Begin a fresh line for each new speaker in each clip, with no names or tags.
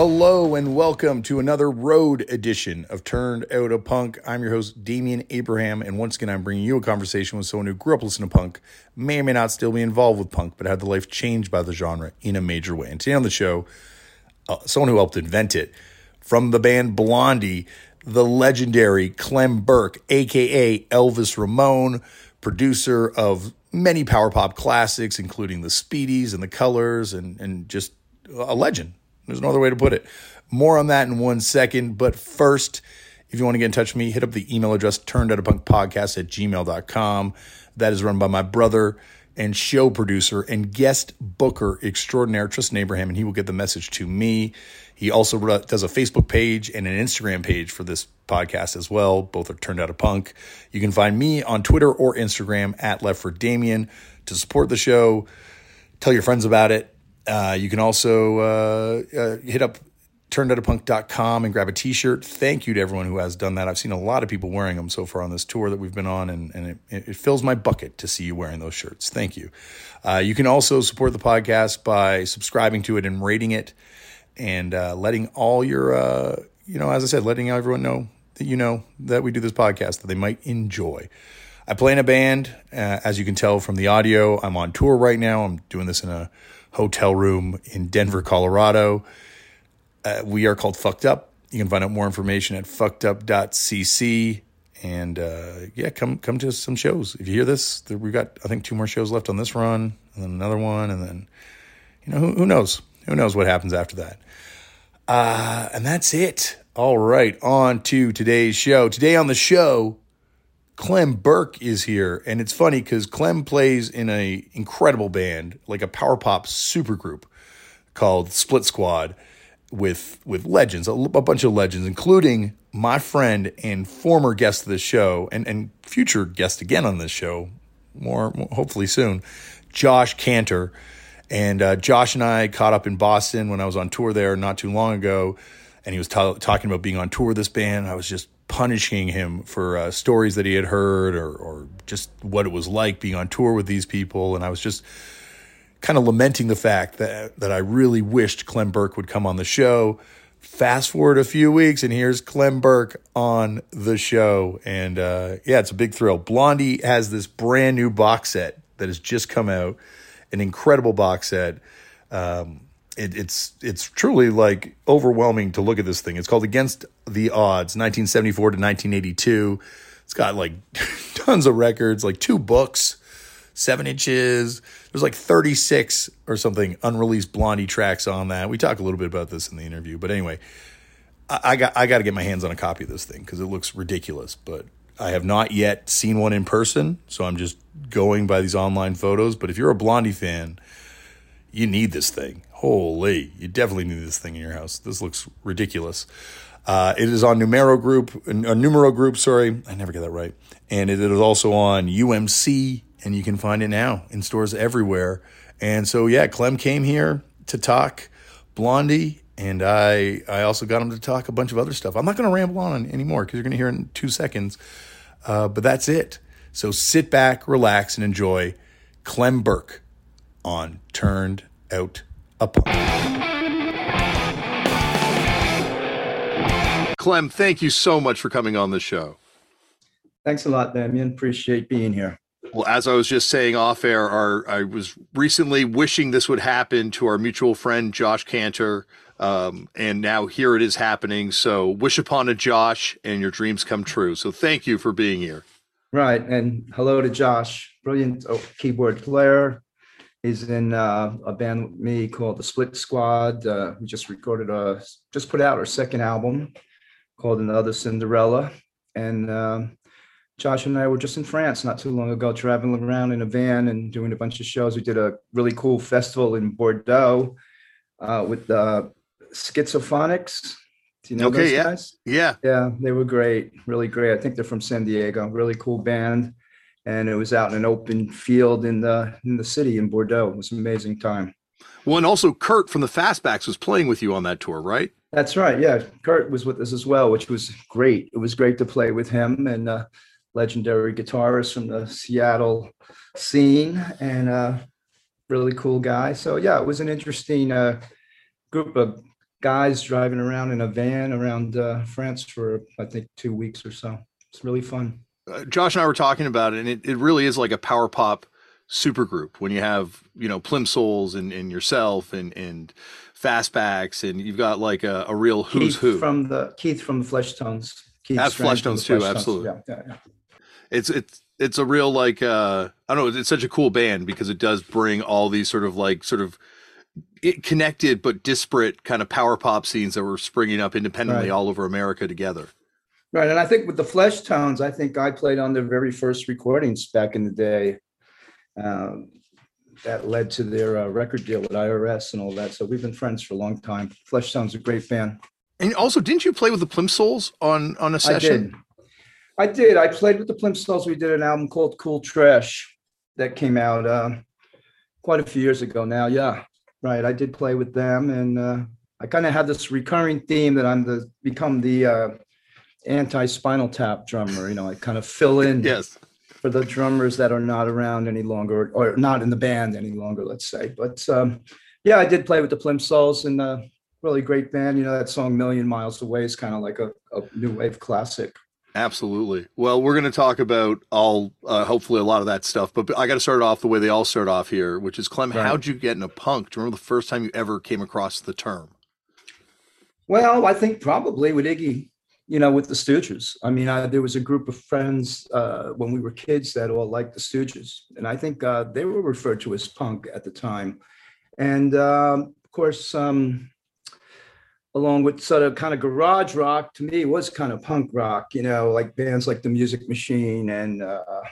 Hello and welcome to another road edition of Turned Out a Punk. I'm your host, Damian Abraham, and once again, I'm bringing you a conversation with someone who grew up listening to punk, may or may not still be involved with punk, but had the life changed by the genre in a major way. And today on the show, uh, someone who helped invent it from the band Blondie, the legendary Clem Burke, aka Elvis Ramone, producer of many power pop classics, including the Speedies and the Colors, and, and just a legend there's no other way to put it. More on that in one second. But first, if you want to get in touch with me, hit up the email address turned out a punk podcast at gmail.com. That is run by my brother and show producer and guest booker extraordinaire, Tristan Abraham, and he will get the message to me. He also does a Facebook page and an Instagram page for this podcast as well. Both are turned out a punk. You can find me on Twitter or Instagram at Left for Damien to support the show. Tell your friends about it uh, you can also uh, uh, hit up turnedoutapunk.com and grab a t-shirt. Thank you to everyone who has done that. I've seen a lot of people wearing them so far on this tour that we've been on, and, and it, it fills my bucket to see you wearing those shirts. Thank you. Uh, you can also support the podcast by subscribing to it and rating it and uh, letting all your, uh, you know, as I said, letting everyone know that you know that we do this podcast that they might enjoy. I play in a band, as you can tell from the audio. I'm on tour right now. I'm doing this in a hotel room in Denver, Colorado. Uh, we are called Fucked Up. You can find out more information at fuckedup.cc. And uh, yeah, come come to some shows. If you hear this, we've got I think two more shows left on this run, and then another one, and then you know who, who knows who knows what happens after that. Uh, and that's it. All right, on to today's show. Today on the show, Clem Burke is here, and it's funny because Clem plays in a incredible band, like a power pop supergroup called Split Squad, with with legends, a, a, bunch of legends, including my friend and former guest of the show, and and future guest again on this show, more, more hopefully soon, Josh Kantor, and uh, Josh and I caught up in Boston when I was on tour there not too long ago, and he was t- talking about being on tour with this band. I was just punishing him for uh, stories that he had heard or, or just what it was like being on tour with these people. And I was just kind of lamenting the fact that, that I really wished Clem Burke would come on the show. Fast forward a few weeks, and here's Clem Burke on the show. And uh, yeah, it's a big thrill. Blondie has this brand new box set that has just come out, an incredible box set. Um, it, it's it's truly like overwhelming to look at this thing. It's called Against the Odds, 1974 to 1982. It's got like tons of records, like two books, seven inches. There's like 36 or something unreleased Blondie tracks on that. We talk a little bit about this in the interview, but anyway, I, I got I got to get my hands on a copy of this thing because it looks ridiculous. But I have not yet seen one in person, so I'm just going by these online photos. But if you're a Blondie fan, you need this thing. Holy, you definitely need this thing in your house. This looks ridiculous. Uh, it is on Numero Group, a uh, Numero Group, sorry, I never get that right. And it is also on UMC, and you can find it now in stores everywhere. And so, yeah, Clem came here to talk Blondie, and I I also got him to talk a bunch of other stuff. I'm not going to ramble on anymore because you're going to hear it in two seconds. Uh, but that's it. So sit back, relax, and enjoy Clem Burke on Turned Out upon. Clem, thank you so much for coming on the show.
Thanks a lot, Damian. Appreciate being here.
Well, as I was just saying off air, our I was recently wishing this would happen to our mutual friend Josh Kantor
Um, and now here it is happening. So wish upon a Josh and your dreams come true. So thank you for being here.
Right. And hello to Josh, brilliant oh, keyboard player. He's in uh, a band with me called the Split Squad. Uh, we just recorded a, just put out our second album called Another Cinderella. And um, Josh and I were just in France not too long ago, traveling around in a van and doing a bunch of shows. We did a really cool festival in Bordeaux uh, with the Schizophonics. Do you know
okay,
those
yeah.
guys?
Yeah.
Yeah, they were great, really great. I think they're from San Diego. Really cool band, and it was out in an open field in the in the city in Bordeaux. It was an amazing time.
Well, and also Kurt from the Fastbacks was playing with you on that tour, right?
That's right. Yeah, Kurt was with us as well, which was great. It was great to play with him and uh, legendary guitarist from the Seattle scene, and uh, really cool guy. So yeah, it was an interesting uh, group of guys driving around in a van around uh, France for I think two weeks or so. It's really fun.
Josh and I were talking about it, and it, it really is like a power pop supergroup when you have you know Plimsouls and, and yourself and and Fastbacks, and you've got like a, a real who's
Keith
who
from the Keith from the Fleshtones. Keith
That's Fleshtones too,
Fleshtones.
absolutely.
Yeah, yeah, yeah.
it's it's it's a real like uh I don't know it's such a cool band because it does bring all these sort of like sort of it connected but disparate kind of power pop scenes that were springing up independently
Right.
all over America together.
Right, and I think with the Fleshtones, I think I played on their very first recordings back in the day. Um, that led to their uh, record deal with IRS and all that. So we've been friends for a long time. Fleshtones a great band.
And also, didn't you play with the Plimsouls on on a session?
I did. I did. I played with the Plimsouls. We did an album called Cool Trash that came out uh, quite a few years ago now. Yeah, right. I did play with them, and uh, I kind of had this recurring theme that I'm the become the uh, anti-Spinal Tap drummer. You know, I kind of fill in
Yes.
for the drummers that are not around any longer or not in the band any longer, let's say. But um, yeah, I did play with the Plimsouls and uh, really great band. You know, that song Million Miles Away is kind of like a, a new wave classic.
Absolutely. Well, we're going to talk about all, uh, hopefully, a lot of that stuff. But I got to start off the way they all start off here, which is Clem.
Right.
How'd you get in a punk? Do you remember the first time you ever came across the term?
Well, I think probably with Iggy, you know, with the Stooges. I mean, I, there was a group of friends uh, when we were kids that all liked the Stooges, and I think uh, they were referred to as punk at the time. And um, of course, um, along with sort of kind of garage rock, to me was kind of punk rock. You know, like bands like the Music Machine and uh,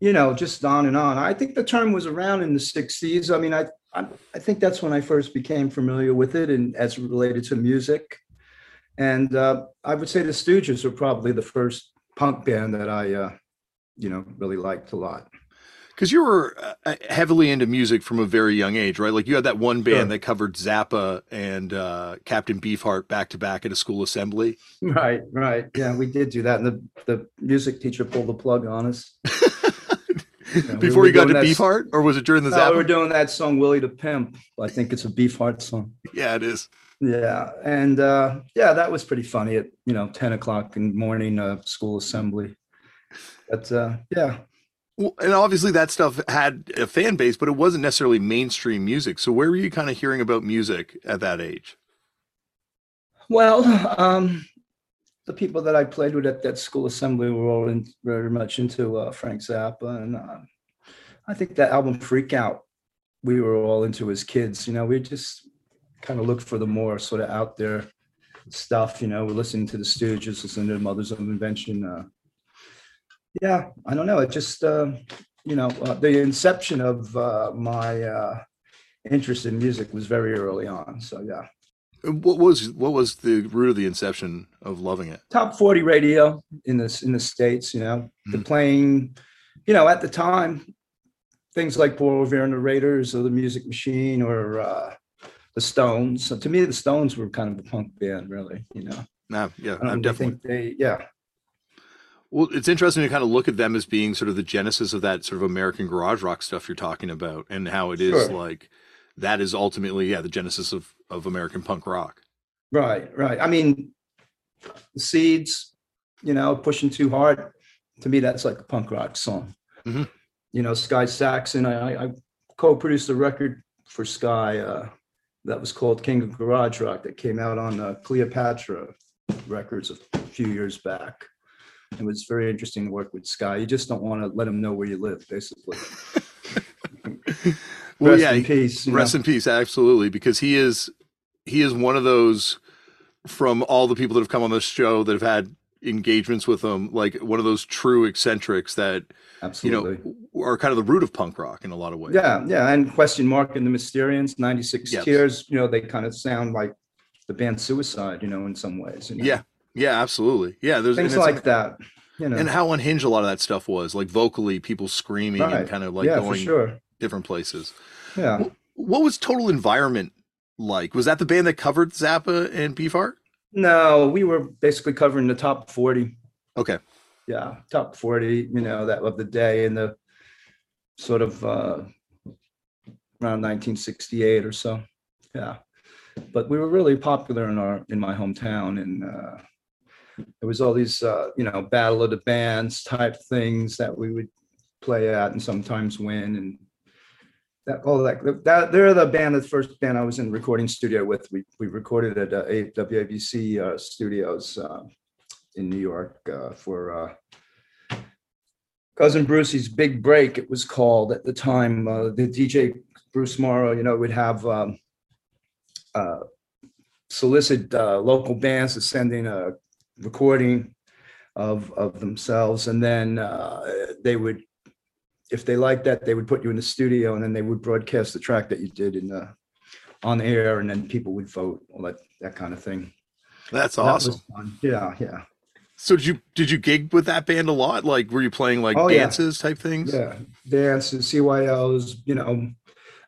you know, just on and on. I think the term was around in the '60s. I mean, I I, I think that's when I first became familiar with it, and as related to music. And uh, I would say the Stooges were probably the first punk band that I, uh, you know, really liked a lot.
Because you were uh, heavily into music from a very young age, right? Like you had that one band
Sure.
that covered Zappa and uh, Captain Beefheart back to back at a school assembly.
Right, right. Yeah, we did do that, and the the music teacher pulled the plug on us. we
Before
were
you got to Beefheart, or was it during the
No,
Zappa?
we were doing that song "Willie the Pimp." I think it's a Beefheart song.
yeah, it is.
Yeah, and uh, yeah, that was pretty funny at you know ten o'clock in the morning, uh, school assembly. But uh, yeah,
Well, and obviously that stuff had a fan base, but it wasn't necessarily mainstream music. So where were you kind of hearing about music at that age?
Well, um, the people that I played with at that school assembly were all in, very much into uh, Frank Zappa, and uh, I think that album "Freak Out" we were all into as kids. You know, we just kind of look for the more sort of out there stuff. You know, we're listening to the Stooges, listening to Mothers of Invention. Uh, yeah, I don't know. It just uh, you know uh, the inception of uh, my uh, interest in music was very early on. So yeah.
What was what was the root of the inception of loving it?
top 40 radio in this in the states you know the
Mhm.
playing you know at the time things like Paul Revere and the Raiders or the Music Machine or uh the Stones so to me the Stones were kind of a punk band really you know
Nah, yeah,
Um,
I'm definitely.
think they yeah
Well, it's interesting to kind of look at them as being sort of the genesis of that sort of American garage rock stuff you're talking about, and how it is
Sure.
like that is ultimately yeah the genesis of of American punk rock.
right right I mean the Seeds you know pushing too hard to me that's like a punk rock song
Mhm.
you know Sky Saxon I, I- I co-produced a record for Sky uh that was called King of Garage Rock that came out on uh, Cleopatra Records a few years back. It was very interesting to work with Sky. You just don't want to let him know where you live, basically.
Well,
Rest
yeah,
in peace.
Rest
know.
in peace, absolutely, because he is he is one of those from all the people that have come on this show that have had engagements with them, like one of those true eccentrics that you know are kind of the root of punk rock in a lot of ways.
Yeah, yeah, and Question Mark and the Mysterians, 96
Yes.
Tears, you know, they kind of sound like the band Suicide, you know, in some ways. you know.
yeah, yeah, absolutely. Yeah, there's
Things like that, you know.
and how unhinged a lot of that stuff was, like vocally, people screaming and kind of like
yeah,
going
sure.
different places.
Yeah.
What was Total Environment like? Was that the band that covered Zappa and Beefheart?
No, we were basically covering the top 40.
Okay.
Yeah, top 40, you know, that of the day in the sort of uh around 1968 or so. Yeah. But we were really popular in our in my hometown and uh there was all these uh, you know, battle of the bands type things that we would play at and sometimes win and that all that that they're the band the first band I was in recording studio with. We we recorded at uh, WABC uh, studios uh, in New York uh, for uh, cousin Brucey's Big Break. It was called at the time. Uh, the DJ Bruce Morrow, you know, would have um, uh, solicit local bands to send in a recording of of themselves, and then they would, if they liked that, they would put you in the studio, and then they would broadcast the track that you did in the on air, and then people would vote, all that that kind of thing.
That's
That
awesome.
fun. Yeah, yeah.
So did you did you gig with that band a lot? Like, were you playing like
Oh, yeah.
dances type things?
Yeah, dances, CYOs, you know,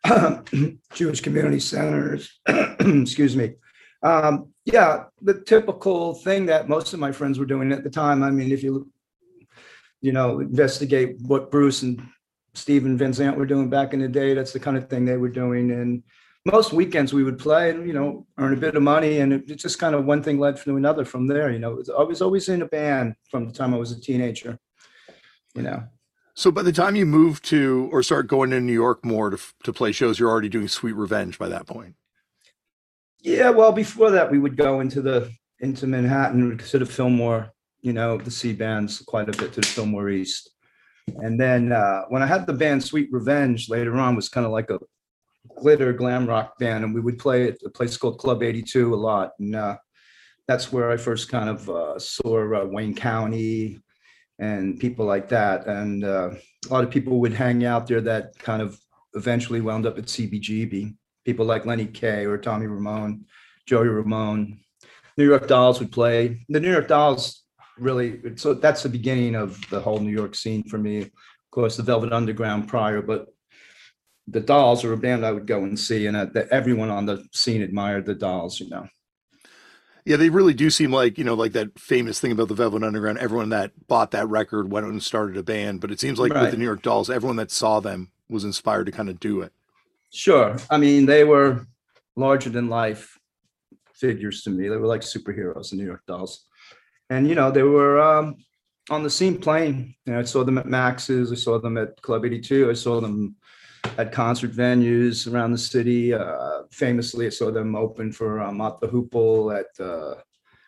Jewish community centers, excuse me. Um, yeah, the typical thing that most of my friends were doing at the time. I mean, if you, you know, investigate what Bruce and Steve and Vincent were doing back in the day, that's the kind of thing they were doing. And most weekends we would play and, you know, earn a bit of money. And it it just kind of one thing led to another from there. You know, was- I was always in a band from the time I was a teenager, you know.
So by the time you moved to or start going to New York more to to play shows, you're already doing Sweet Revenge by that point.
Yeah, well, before that, we would go into the into Manhattan to the Fillmore, you know, the C bands quite a bit to the Fillmore East. And then uh, when I had the band Sweet Revenge later on was kind of like a glitter glam rock band, and we would play at a place called Club 82 a lot. And uh, that's where I first kind of uh, saw uh, Wayne County and people like that. And uh, a lot of people would hang out there that kind of eventually wound up at CBGB people like Lenny Kaye or Tommy Ramone, Joey Ramone. New York Dolls would play. The New York Dolls really, so that's the beginning of the whole New York scene for me. Of course, the Velvet Underground prior, but the Dolls are a band I would go and see, and uh, that everyone on the scene admired the Dolls. You know,
Yeah, they really do seem like you know, like that famous thing about the Velvet Underground. Everyone that bought that record went and started a band, but it seems like with the New York Dolls, everyone that saw them was inspired to kind of do it.
sure. I mean, they were larger than life figures to me. They were like superheroes, the New York Dolls, and you know, they were um, on the scene playing. You know, I saw them at Max's. I saw them at Club 82. I saw them at concert venues around the city. Uh, famously, I saw them open for uh, Mott the Hoople at uh,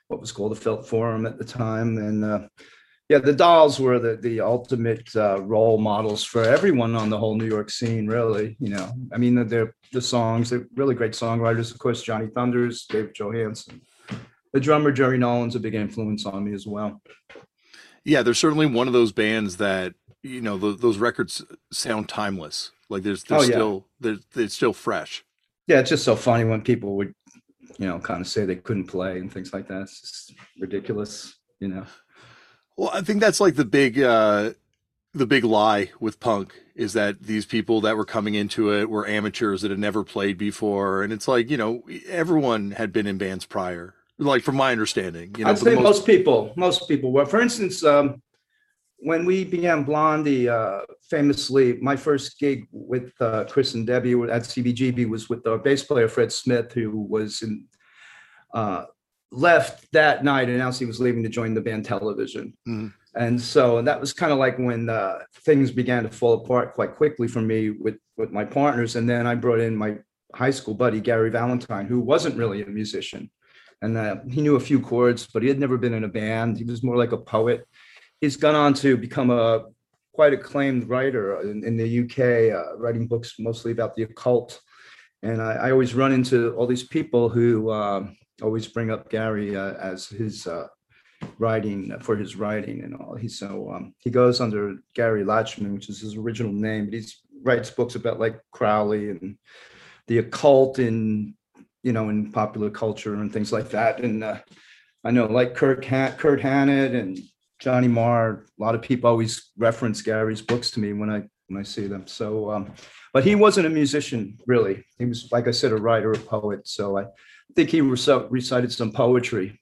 what was called the Felt Forum at the time. And uh, yeah, the Dolls were the the ultimate uh, role models for everyone on the whole New York scene. Really, you know, I mean, they're the songs. They're really great songwriters. Of course, Johnny Thunders, David Johansen. The drummer Jerry Nolan's a big influence on me as well.
Yeah, they're certainly one of those bands that you know tho- those records sound timeless. Like there's they're
Oh, yeah.
still they're, they're still fresh.
Yeah, it's just so funny when people would, you know, kind of say they couldn't play and things like that. It's just ridiculous, you know.
Well, I think that's like the big uh the big lie with punk is that these people that were coming into it were amateurs that had never played before and it's like, you know, everyone had been in bands prior. Like from my understanding, you know,
I'd say
most-
most people, most people Well, For instance, um, when we began Blondie, uh, famously, my first gig with uh, Chris and Debbie at CBGB was with our bass player Fred Smith, who was in, uh, left that night, announced he was leaving to join the band Television.
Mhm.
And so that was kind of like when uh, things began to fall apart quite quickly for me with with my partners. And then I brought in my high school buddy, Gary Valentine, who wasn't really a musician. And uh, he knew a few chords, but he had never been in a band. He was more like a poet. He's gone on to become a quite acclaimed writer in, in the UK, uh, writing books mostly about the occult. And I, I always run into all these people who uh, always bring up Gary uh, as his uh, writing for his writing and all. He so um, he goes under Gary Lachman, which is his original name, but he writes books about like Crowley and the occult in you know in popular culture and things like that. And uh, I know like Kurt Kurt Hannett and Johnny Marr. A lot of people always reference Gary's books to me when I when I see them. So, um, but he wasn't a musician really. He was like I said, a writer, a poet. So I think he recited some poetry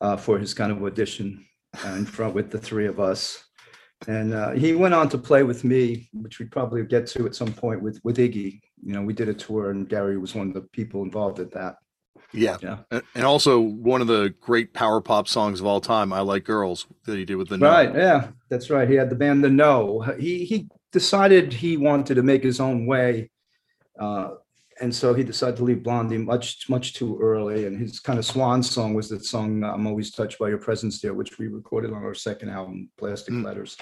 uh, for his kind of audition uh, in front with the three of us. And uh, he went on to play with me, which we probably get to at some point with with Iggy. You know, we did a tour, and Gary was one of the people involved at that.
Yeah, yeah, and also one of the great power pop songs of all time, "I Like Girls," that he did with the Know.
right. No. Yeah, that's right. He had the band The Know. He he decided he wanted to make his own way, uh, and so he decided to leave Blondie much much too early. And his kind of swan song was that song "I'm Always Touched by Your Presence," there, which we recorded on our second album, Plastic mm. Letters.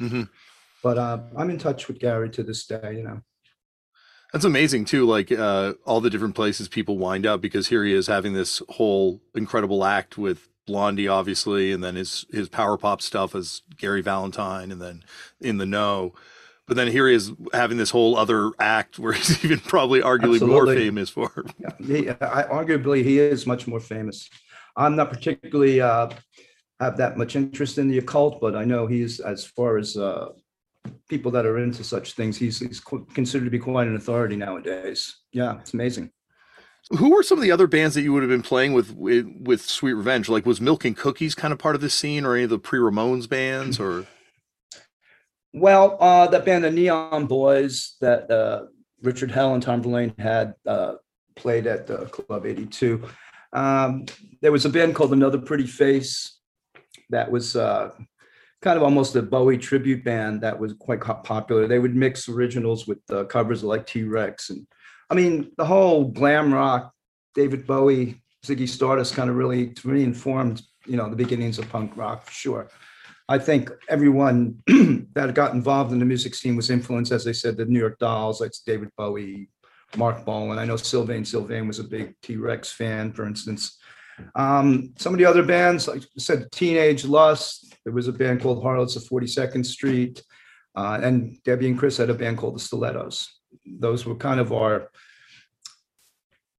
Mm-hmm. But uh, I'm in touch with Gary to this day. You know.
That's amazing too, like uh, all the different places people wind up because here he is having this whole incredible act with Blondie, obviously, and then his his power pop stuff as Gary Valentine, and then in the know. But then here he is having this whole other act where he's even probably arguably Absolutely. more famous for.
Yeah, he, I, arguably, he is much more famous. I'm not particularly uh, have that much interest in the occult, but I know he's as far as uh, people that are into such things. He's, he's considered to be quite an authority nowadays. Yeah, it's amazing.
Who were some of the other bands that you would have been playing with, with with, Sweet Revenge? Like, was Milk and Cookies kind of part of this scene, or any of the pre Ramones bands, or?
Well, uh, that band, the Neon Boys, that uh, Richard Hell and Tom Verlaine had uh, played at the Club 82. Um, there was a band called Another Pretty Face that was uh, kind of almost a Bowie tribute band that was quite popular. They would mix originals with covers like T Rex. And I mean, the whole glam rock, David Bowie, Ziggy Stardust kind of really, me, informed, you know, the beginnings of punk rock for sure. I think everyone that got involved in the music scene was influenced, as I said, the New York Dolls, like David Bowie, Marc Bolan. I know Sylvain Sylvain was a big T Rex fan, for instance. Um, some of the other bands, like I said, Teenage Lust, there was a band called Harlots of 42nd Street. Uh, and Debbie and Chris had a band called the Stilettos. Those were kind of our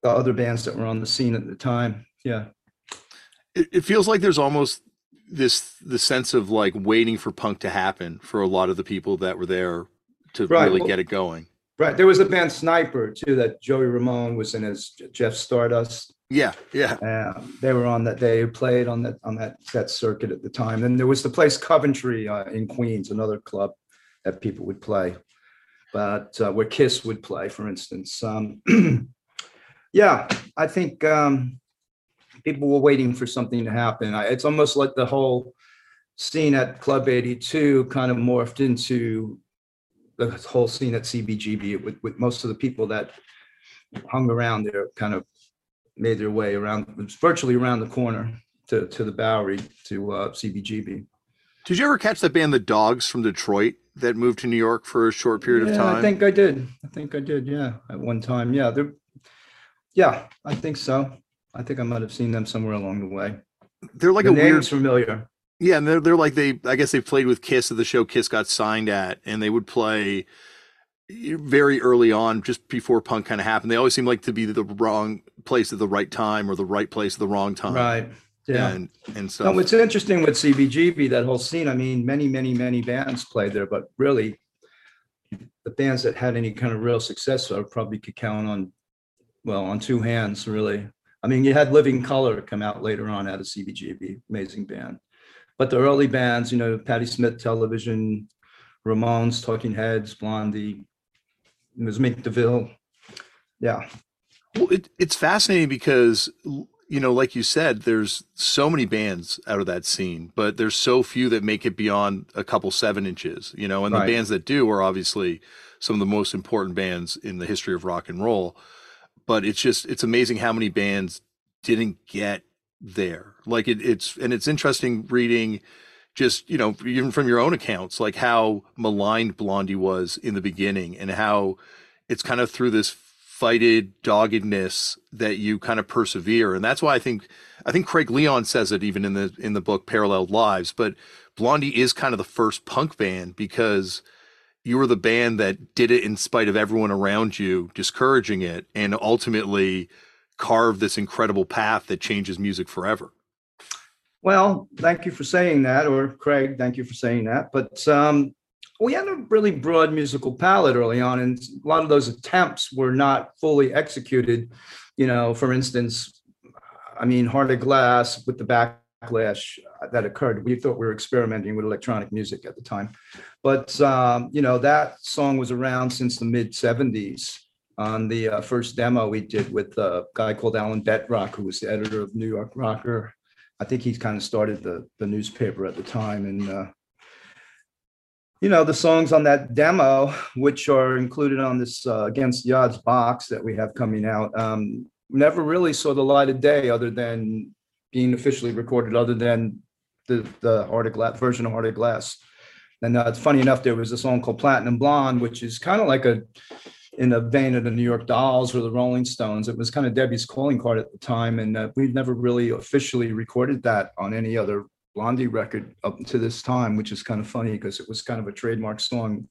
the other bands that were on the scene at the time. Yeah.
It, it feels like there's almost this the sense of like waiting for punk to happen for a lot of the people that were there to right. really well, get it going.
Right. There was a band Sniper too that Joey Ramone was in as Jeff Stardust.
Yeah, yeah.
Uh, they were on that. They played on that on that that circuit at the time. And there was the place Coventry uh, in Queens, another club that people would play, but uh, where Kiss would play, for instance. Um, yeah, I think um, people were waiting for something to happen. I, it's almost like the whole scene at Club 82 kind of morphed into the whole scene at CBGB with, with most of the people that hung around there kind of made their way around, virtually around the corner to, to the Bowery to uh, CBGB.
Did you ever catch that band, The Dogs from Detroit, that moved to New York for a short period
yeah,
of time?
I think I did. I think I did. Yeah, at one time. Yeah, they're. Yeah, I think so. I think I might have seen them somewhere along the way.
They're like the a weird
familiar.
Yeah, and they're they're like they. I guess they played with Kiss at the show Kiss got signed at, and they would play very early on, just before punk kind of happened. They always seem like to be the wrong place at the right time or the right place at the wrong time.
Right.
Yeah. And, and so
no, what's interesting with CBGB, that whole scene, I mean, many, many, many bands played there, but really the bands that had any kind of real success, I probably could count on, well, on two hands, really. I mean, you had Living Colour come out later on out of CBGB, amazing band. But the early bands, you know, Patti Smith, Television, Ramones, Talking Heads, Blondie, Ms. Mink DeVille. Yeah.
Well, it, it's fascinating because you know, like you said, there's so many bands out of that scene, but there's so few that make it beyond a couple seven inches, you know, and right. the bands that do are obviously some of the most important bands in the history of rock and roll. But it's just it's amazing how many bands didn't get there. Like it, it's and it's interesting reading just you know even from your own accounts like how maligned blondie was in the beginning and how it's kind of through this fighted doggedness that you kind of persevere and that's why i think i think craig leon says it even in the in the book paralleled lives but blondie is kind of the first punk band because you were the band that did it in spite of everyone around you discouraging it and ultimately carved this incredible path that changes music forever
well, thank you for saying that, or Craig, thank you for saying that. But um, we had a really broad musical palette early on, and a lot of those attempts were not fully executed. You know, for instance, I mean, Heart of Glass with the backlash that occurred, we thought we were experimenting with electronic music at the time. But, um, you know, that song was around since the mid 70s on the uh, first demo we did with a guy called Alan Betrock, who was the editor of New York Rocker. I think he's kind of started the the newspaper at the time, and uh, you know the songs on that demo, which are included on this uh, Against the Odds box that we have coming out, um, never really saw the light of day, other than being officially recorded, other than the the Heart of Glass version of Heart of Glass. And uh, funny enough, there was a song called Platinum Blonde, which is kind of like a in the vein of the New York Dolls or the Rolling Stones. It was kind of Debbie's calling card at the time, and uh, we've never really officially recorded that on any other Blondie record up to this time, which is kind of funny because it was kind of a trademark song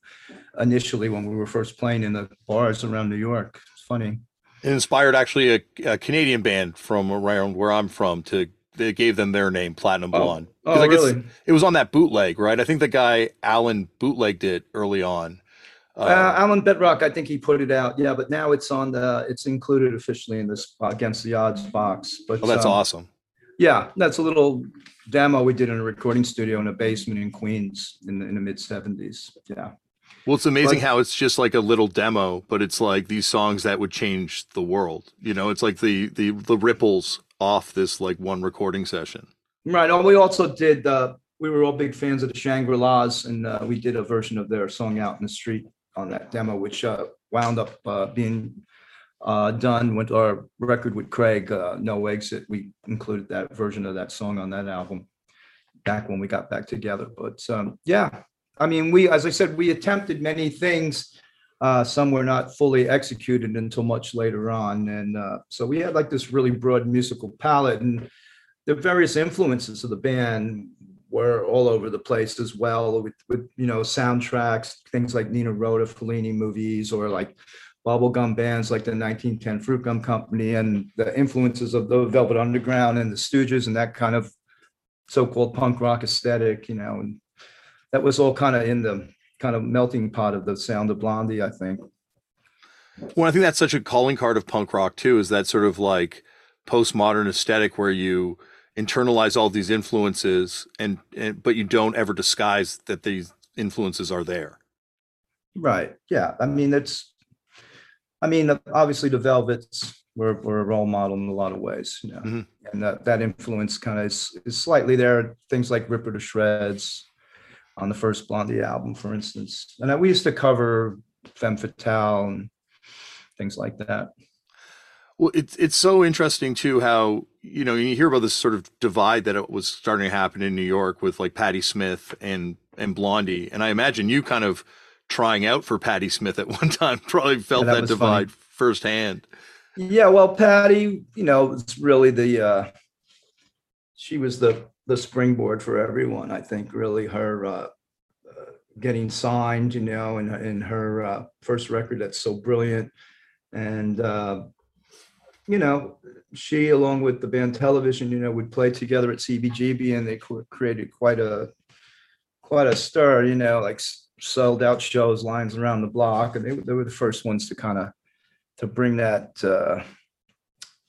initially when we were first playing in the bars around New York. It's funny.
It inspired actually a, a Canadian band from around where I'm from to they gave them their name, Platinum oh. Blonde.
Oh, oh really?
It was on that bootleg, right? I think the guy Alan bootlegged it early on.
Uh, uh, Alan Betrock, I think he put it out. Yeah, but now it's on the it's included officially in this uh, against the odds box. But
oh, that's um, awesome.
Yeah, that's a little demo we did in a recording studio in a basement in Queens in the, in the mid '70s. Yeah.
Well, it's amazing but, how it's just like a little demo, but it's like these songs that would change the world. You know, it's like the the the ripples off this like one recording session.
Right. We also did. Uh, we were all big fans of the Shangri La's, and uh, we did a version of their song "Out in the Street." on that demo, which uh, wound up uh, being uh, done with our record with Craig, uh, No Exit. We included that version of that song on that album back when we got back together. But um, yeah, I mean, we, as I said, we attempted many things. Uh, some were not fully executed until much later on. And uh, so we had like this really broad musical palette and the various influences of the band were all over the place as well with, with you know soundtracks things like Nino Rota fellini movies or like bubblegum bands like the 1910 fruit gum company and the influences of the velvet underground and the stooges and that kind of so-called punk rock aesthetic you know and that was all kind of in the kind of melting pot of the sound of blondie i think.
Well i think that's such a calling card of punk rock too is that sort of like postmodern aesthetic where you internalize all these influences and, and but you don't ever disguise that these influences are there.
Right yeah i mean it's i mean obviously the velvets were, were a role model in a lot of ways you know. Mm-hmm. and that, that influence kind of is, is slightly there things like ripper to shreds on the first blondie album for instance and we used to cover femme fatale and things like that
well, it's it's so interesting too how you know you hear about this sort of divide that it was starting to happen in New York with like Patti Smith and and Blondie, and I imagine you kind of trying out for Patti Smith at one time probably felt yeah, that, that divide funny. firsthand.
Yeah, well, Patti, you know, it's really the uh, she was the the springboard for everyone. I think really her uh, uh, getting signed, you know, in in her uh, first record that's so brilliant, and uh, you know, she along with the band Television, you know, would play together at CBGB, and they created quite a quite a stir. You know, like sold out shows, lines around the block, and they, they were the first ones to kind of to bring that uh,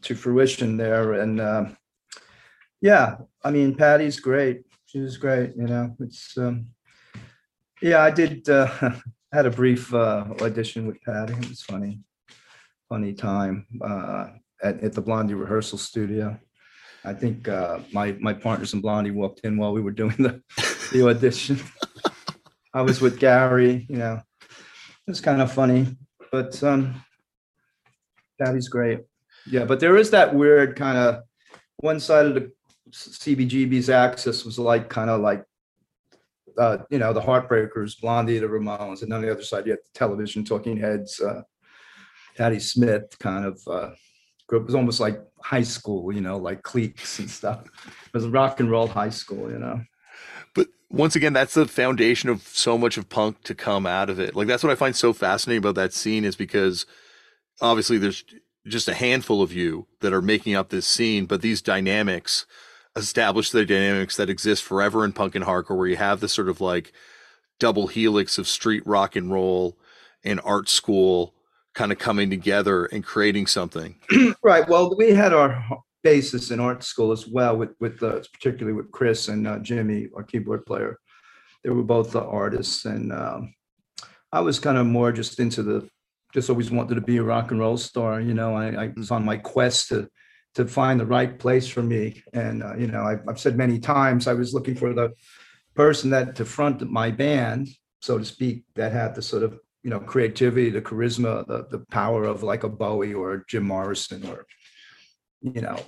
to fruition there. And uh, yeah, I mean, patty's great. She was great. You know, it's um, yeah. I did uh, had a brief uh, audition with patty It was funny funny time. Uh, at, at the Blondie rehearsal studio. I think uh, my my partners in Blondie walked in while we were doing the the audition. I was with Gary, you know. It was kind of funny, but um, Patty's great. Yeah, but there is that weird kind of one side of the CBGB's axis was like kind of like uh, you know the Heartbreakers, Blondie, the Ramones, and on the other side you had the television Talking Heads, uh, Smith kind of uh, group. It was almost like high school, you know, like cliques and stuff. It was rock and roll high school, you know.
But once again, that's the foundation of so much of punk to come out of it. Like that's what I find so fascinating about that scene is because obviously there's just a handful of you that are making up this scene, but these dynamics establish the dynamics that exist forever in punk and hardcore, where you have this sort of like double helix of street rock and roll and art school kind of coming together and creating something.
right. Well, we had our basis in art school as well, with with uh, particularly with Chris and uh, Jimmy, our keyboard player. They were both the artists, and um, I was kind of more just into the just always wanted to be a rock and roll star. You know, I, I was on my quest to to find the right place for me. And uh, you know, I've, I've, said many times I was looking for the person that to front my band, so to speak, that had the sort of you know creativity, the charisma, the the power of like a Bowie or Jim Morrison or you know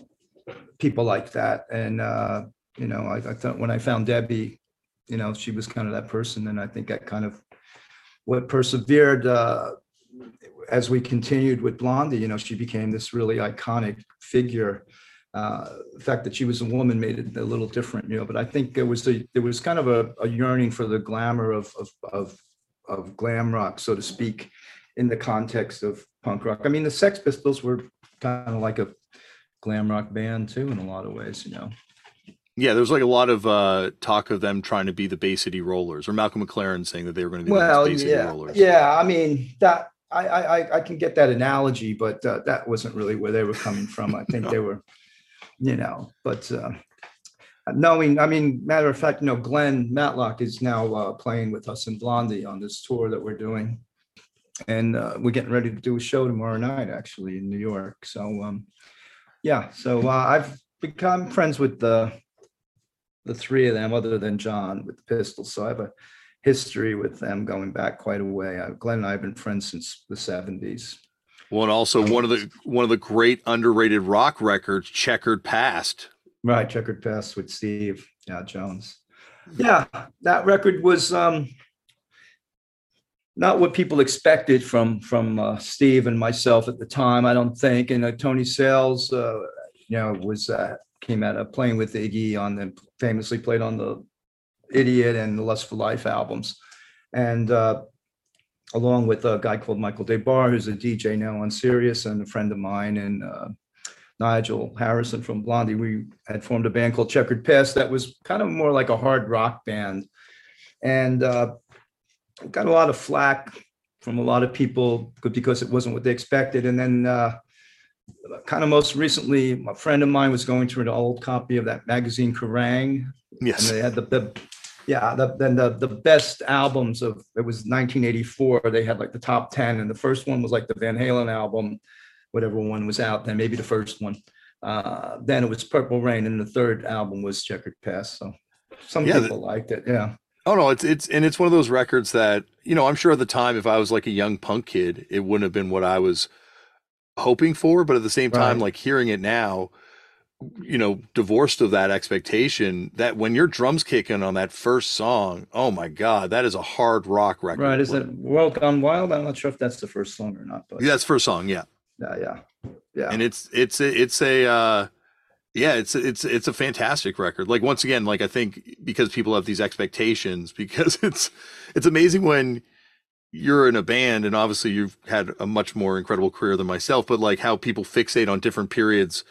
people like that. And uh, you know, I, I thought when I found Debbie, you know, she was kind of that person, and I think that kind of what persevered. Uh, as we continued with Blondie, you know, she became this really iconic figure. Uh, the fact that she was a woman made it a little different, you know. But I think there was a there was kind of a, a yearning for the glamour of, of of of glam rock, so to speak, in the context of punk rock. I mean, the Sex Pistols were kind of like a glam rock band too, in a lot of ways, you know.
Yeah, there was like a lot of uh, talk of them trying to be the Bay City Rollers, or Malcolm McLaren saying that they were going to be
well,
the Bay City
yeah,
Rollers.
Yeah, I mean that I, I I can get that analogy, but uh, that wasn't really where they were coming from. I think no. they were, you know, but uh, knowing, I mean, matter of fact, you know, Glenn Matlock is now uh, playing with us in Blondie on this tour that we're doing, and uh, we're getting ready to do a show tomorrow night, actually in New York. So, um, yeah, so uh, I've become friends with the the three of them, other than John with the Pistols. So I have a history with them going back quite a way. Uh, Glenn and I have been friends since the 70s.
Well, and also one of the one of the great underrated rock records, Checkered Past.
Right, Checkered Past with Steve yeah, Jones. Yeah, that record was um, not what people expected from from uh, Steve and myself at the time. I don't think. And uh, Tony Sales, uh, you know, was uh, came out of playing with Iggy on the famously played on the Idiot and the Lust for Life albums. And uh, along with a guy called Michael Des Barres, who's a DJ now on Sirius and a friend of mine, and uh, Nigel Harrison from Blondie, we had formed a band called Checkered Past that was kind of more like a hard rock band. And uh, got a lot of flack from a lot of people because it wasn't what they expected. And then uh, kind of most recently, a friend of mine was going through an old copy of that magazine Kerrang.
Yes.
And they had the, the yeah, the, then the the best albums of it was 1984. They had like the top 10, and the first one was like the Van Halen album, whatever one was out then, maybe the first one. Uh, then it was Purple Rain, and the third album was Checkered Past. So some yeah, people liked it. Yeah.
Oh no, it's it's and it's one of those records that you know I'm sure at the time if I was like a young punk kid, it wouldn't have been what I was hoping for, but at the same time, right. like hearing it now, you know, divorced of that expectation, that when your drums kick in on that first song, oh my God, that is a hard rock record.
Right. Is it World Gone Wild? I'm not sure if that's the first song or not. But
yeah, that's first song. Yeah.
Yeah. Yeah. Yeah.
And it's, it's, it's a, uh, yeah, it's it's it's a fantastic record. Like once again, like I think because people have these expectations, because it's it's amazing when you're in a band and obviously you've had a much more incredible career than myself, but like how people fixate on different periods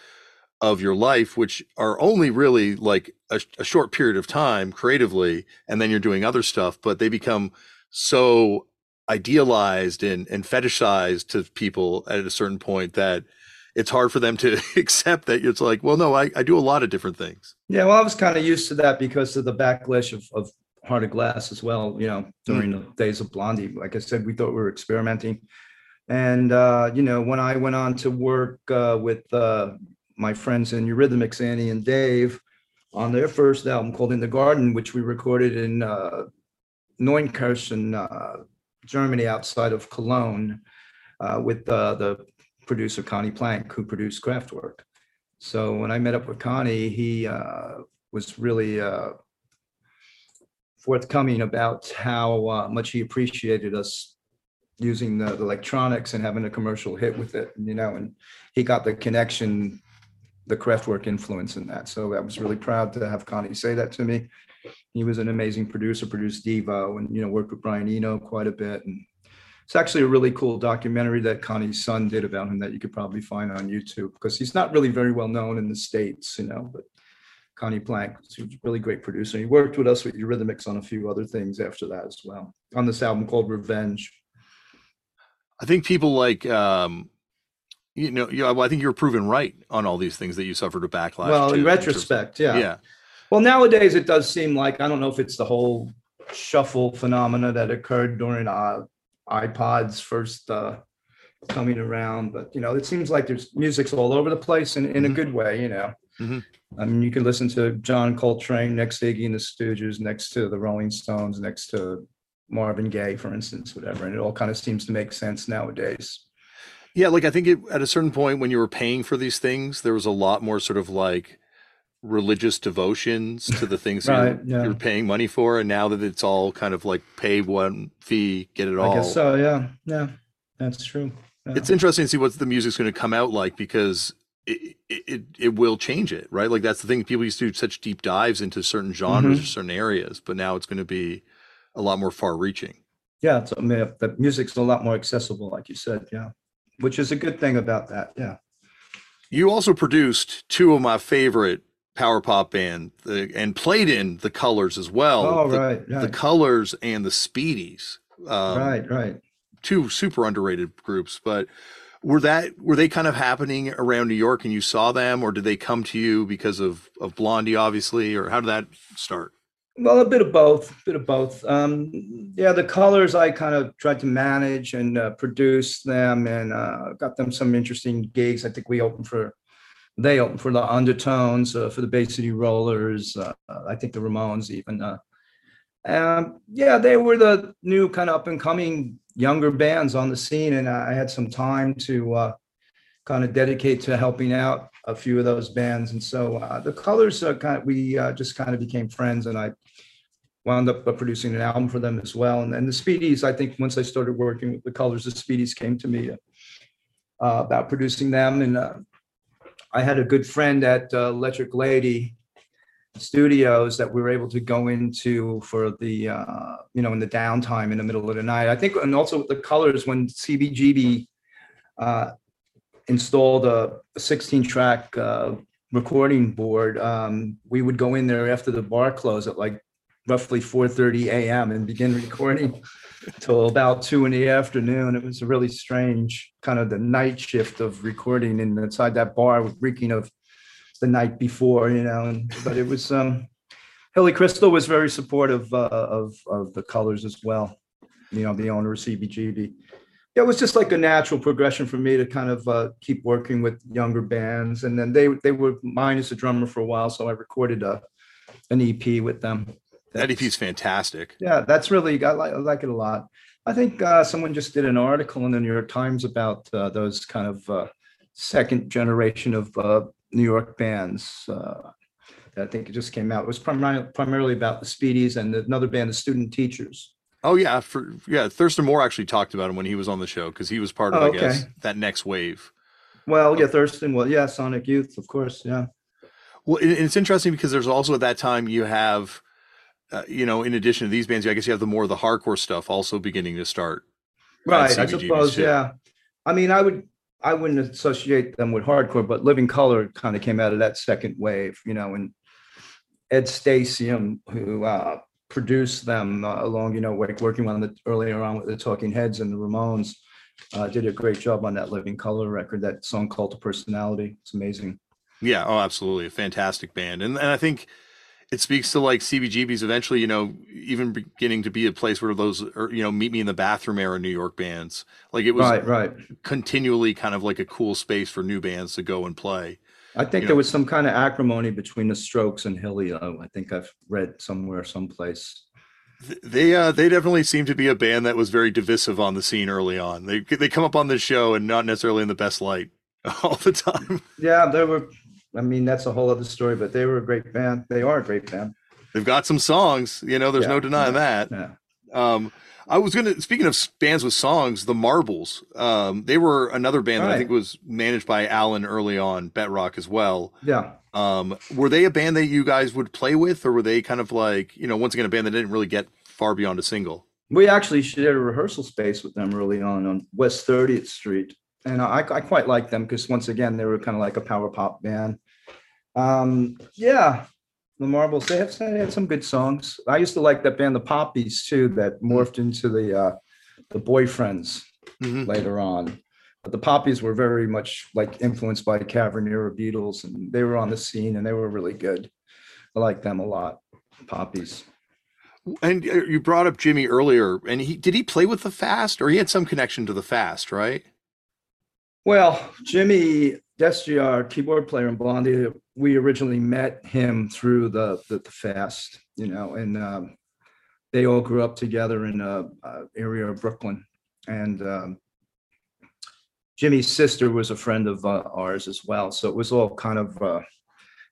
of your life, which are only really like a, a, short period of time creatively, and then you're doing other stuff, but they become so idealized and, and fetishized to people at a certain point that it's hard for them to accept that it's like, well, no, I, I do a lot of different things.
Yeah, well, I was kind of used to that because of the backlash of, of Heart of Glass as well, you know, during mm. the days of Blondie. Like I said, we thought we were experimenting. And, uh, you know, when I went on to work uh, with uh, my friends in Eurythmics, Annie and Dave, on their first album called In the Garden, which we recorded in uh, Neunkirchen, uh, Germany, outside of Cologne, uh, with uh, the producer Conny Plank, who produced Kraftwerk. So when I met up with Connie, he uh, was really uh, forthcoming about how much he appreciated us using the, the electronics and having a commercial hit with it, you know, and he got the connection, the Kraftwerk influence in that. So I was really proud to have Conny say that to me. He was an amazing producer, produced Devo, and you know worked with Brian Eno quite a bit. And it's actually a really cool documentary that Conny's son did about him that you could probably find on YouTube because he's not really very well known in the states, you know. But Conny Plank, he's a really great producer. He worked with us with Eurythmics on a few other things after that as well on this album called Revenge.
I think people like um, you know, you know, I think you're proven right on all these things that you suffered a backlash.
Well,
to,
in
terms of-
retrospect, yeah.
yeah,
Well, nowadays it does seem like, I don't know if it's the whole shuffle phenomena that occurred during uh, iPod's first uh, coming around, but you know, it seems like there's music's all over the place in, in a
Mhm.
good way, you know.
Mhm.
I mean, you can listen to John Coltrane next to Iggy and the Stooges, next to the Rolling Stones, next to Marvin Gaye, for instance, whatever, and it all kind of seems to make sense nowadays.
Yeah. Like I think it, at a certain point when you were paying for these things, there was a lot more sort of like religious devotions to the things
Right,
you're,
yeah.
you're paying money for, and now that it's all kind of like pay one fee, get it all.
I guess so, yeah, yeah, that's true. yeah.
it's interesting to see what the music's going to come out like because it, it it will change it right like that's the thing people used to do such deep dives into certain genres
Mhm.
or certain areas but now it's going to be a lot more far reaching
Yeah, I mean, the music's a lot more accessible, like you said, yeah, which is a good thing about that, yeah.
you also produced two of my favorite power pop band the, and played in the colors as well
Oh,
the,
right,
the colors and the speedies um,
right, right.
two super underrated groups but were that were they kind of happening around New York and you saw them or did they come to you because of of Blondie obviously or how did that start
Well, a bit of both, a bit of both. Um, yeah, the colors I kind of tried to manage and uh, produce them and uh, got them some interesting gigs. I think we opened for, they opened for the Undertones, uh, for the Bay City Rollers. Uh, I think the Ramones even. Uh, um, yeah, they were the new kind of up and coming younger bands on the scene, and I had some time to uh, kind of dedicate to helping out a few of those bands. And so uh, the Colors uh, kind of we uh, just kind of became friends, and I wound up uh, producing an album for them as well. And then the Speedies, I think once I started working with the Colors, the Speedies came to me uh, about producing them, and I had a good friend at Electric Lady Studios that we were able to go into for the uh, you know in the downtime in the middle of the night. I think, and also the Colors when CBGB uh, installed a 16 track uh, recording board. Um, we would go in there after the bar closed at like roughly 4:30 a.m. and begin recording till about two in the afternoon. It was a really strange kind of the night shift of recording in inside that bar, reeking of the night before, you know. And, but it was um, Hilly Kristal was very supportive uh, of of the colors as well. You know, the owner of CBGB it was just like a natural progression for me to kind of uh, keep working with younger bands, and then they they were mine as a drummer for a while, so I recorded a an EP with them.
that EP is fantastic
Yeah, that's really I like I like it a lot. I think uh, someone just did an article in the New York Times about uh, those kind of uh, second generation of uh, New York bands. Uh, that I think it just came out. It was primarily primarily about the Speedies and another band, the Student Teachers.
Oh yeah for yeah Thurston Moore actually talked about him when he was on the show because he was part of
Oh,
I guess that next wave
Well, yeah, Thurston. Well, yeah, Sonic Youth, of course. Yeah.
Well, and it's interesting because there's also at that time you have, uh, you know, in addition to these bands, I guess you have the more of the hardcore stuff also beginning to start.
Right, I suppose,
too.
yeah. I mean, I would, I wouldn't associate them with hardcore, but Living Colour kind of came out of that second wave, you know, and Ed Stasium, who uh, produced them uh, along, you know, like working on the earlier on with the Talking Heads and the Ramones, uh, did a great job on that Living Colour record. That song called to Personality. It's amazing.
Yeah. Oh, absolutely. A fantastic band. And, and I think it speaks to like CBGB's eventually, you know, even beginning to be a place where those, or, you know, meet me in the bathroom era New York bands. Like it was
Right, right.
continually kind of like a cool space for new bands to go and play.
I think there was some kind of acrimony between the Strokes and Hilly. though. I think I've read somewhere, someplace.
They uh, they definitely seem to be a band that was very divisive on the scene early on. They they come up on the show and not necessarily in the best light all the time.
Yeah, they were. I mean, that's a whole other story, but they were a great band. They are a great band.
They've got some songs, you know. There's
Yeah,
no denying
yeah,
that.
Yeah.
Um, I was gonna speaking of bands with songs, the Marbles. Um, they were another band that I think was managed by Alan early on, Betrock as well.
Yeah.
Um, were they a band that you guys would play with, or were they kind of like you know once again a band that didn't really get far beyond a single?
We actually shared a rehearsal space with them early on on West 30th Street. And I, I quite like them because once again, they were kind of like a power pop band. Um, yeah, the Marbles, they have they had some good songs. I used to like that band, the Poppies, too, that morphed into the uh, the Boyfriends
Mhm.
later on. But the Poppies were very much like influenced by Cavern era Beatles, and they were on the scene and they were really good. I like them a lot. Poppies.
And uh, you brought up Jimmy earlier, and he did he play with the Fast, or he had some connection to the Fast, right?
Well, Jimmy Destri, keyboard player in Blondie, we originally met him through the the, the fast, you know, and um, they all grew up together in a, a area of Brooklyn, and um, Jimmy's sister was a friend of uh, ours as well. So it was all kind of, uh,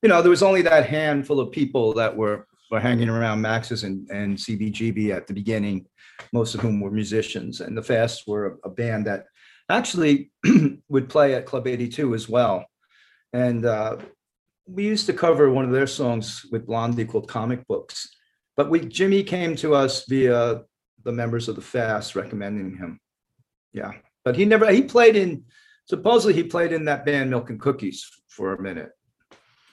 you know, there was only that handful of people that were were hanging around Max's and and CBGB at the beginning, most of whom were musicians, and the Fast were a, a band that actually would play at Club 82 as well. And uh, we used to cover one of their songs with Blondie called Comic Books. But we Jimmy came to us via the members of the Fast recommending him. Yeah. But he never he played in supposedly he played in that band Milk and Cookies for a minute.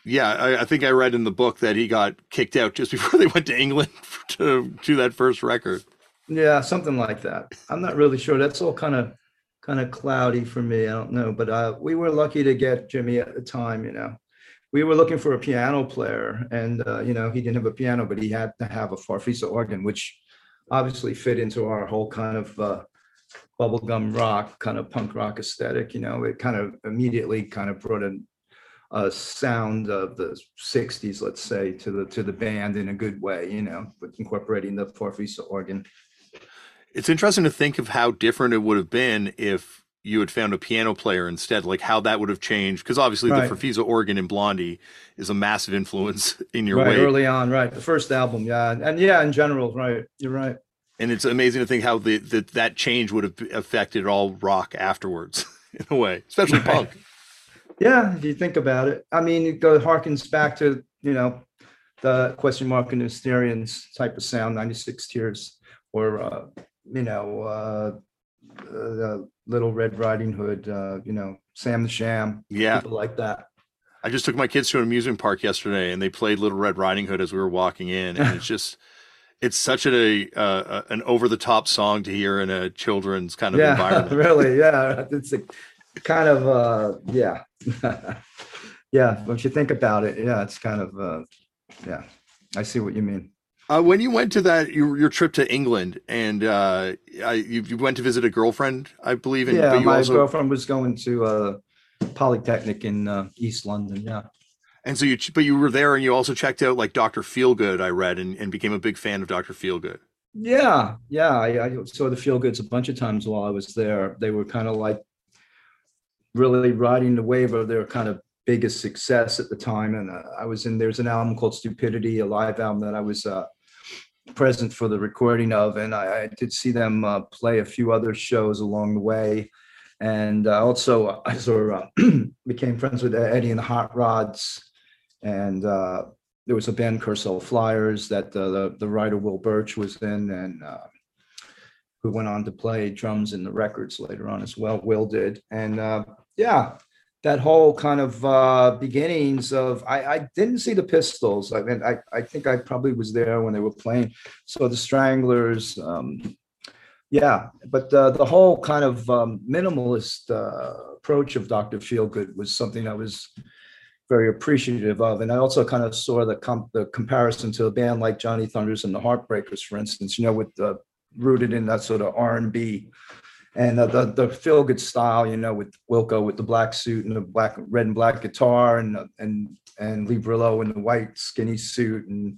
Yeah, I, I think I read in the book that he got kicked out just before they went to England to do that first record.
Yeah, something like that. I'm not really sure. That's all kind of kind of cloudy for me. I don't know, but uh, we were lucky to get Jimmy at the time. You know, we were looking for a piano player, and uh, you know, he didn't have a piano, but he had to have a Farfisa organ, which obviously fit into our whole kind of uh, bubblegum rock, kind of punk rock aesthetic. You know, it kind of immediately kind of brought a, a sound of the '60s, let's say, to the to the band in a good way. You know, with incorporating the Farfisa organ.
It's interesting to think of how different it would have been if you had found a piano player instead, like how that would have changed. Because obviously,
Right.
the Farfisa organ in Blondie is a massive influence in your
right
way.
early on right the first album yeah and yeah in general right you're right
and it's amazing to think how the, the that change would have affected all rock afterwards in a way, especially
Right.
punk.
yeah if you think about it i mean it go harkens back to you know the question mark and Mysterians type of sound 96 tears or uh you know uh the little red riding hood uh you know sam the sham
Yeah,
people like that
I just took my kids to an amusement park yesterday, and they played Little Red Riding Hood as we were walking in, and it's just. It's such a uh, an over the top song to hear in a children's kind of
yeah
environment.
really yeah it's a kind of uh yeah yeah once you think about it yeah it's kind of uh yeah i see what you mean
Uh, when you went to that your, your trip to England and uh, I, you, you went to visit a girlfriend, I believe, and
yeah my
also
girlfriend was going to uh polytechnic in uh, east london yeah
and so you but you were there and you also checked out like Doctor Feelgood. I read and, and became a big fan of Doctor Feelgood.
yeah yeah I, I saw the feel goods a bunch of times while i was there they were kind of like really riding the wave of their kind of biggest success at the time and uh, i was in there's an album called stupidity a live album that i was uh present for the recording of and i, I did see them uh, play a few other shows along the way and uh, also i sort of uh, became friends with eddie and the hot rods and uh there was a band Kursaal Flyers that uh, the the writer Will Birch was in, and uh, who went on to play drums in the records later on as well. Will did, and uh, yeah, that whole kind of uh, beginnings of I, I didn't see the Pistols. I mean, I I think I probably was there when they were playing. So the Stranglers. Um, yeah, but uh, the whole kind of um, minimalist uh, approach of Dr. Feelgood was something I was very appreciative of. And I also kind of saw the com- the comparison to a band like Johnny Thunders and the Heartbreakers, for instance, you know, with rooted in that sort of R and B and uh, the the feel good style, you know, with Wilko with the black suit and the black red and black guitar and and and Lee Brilleaux in the white skinny suit and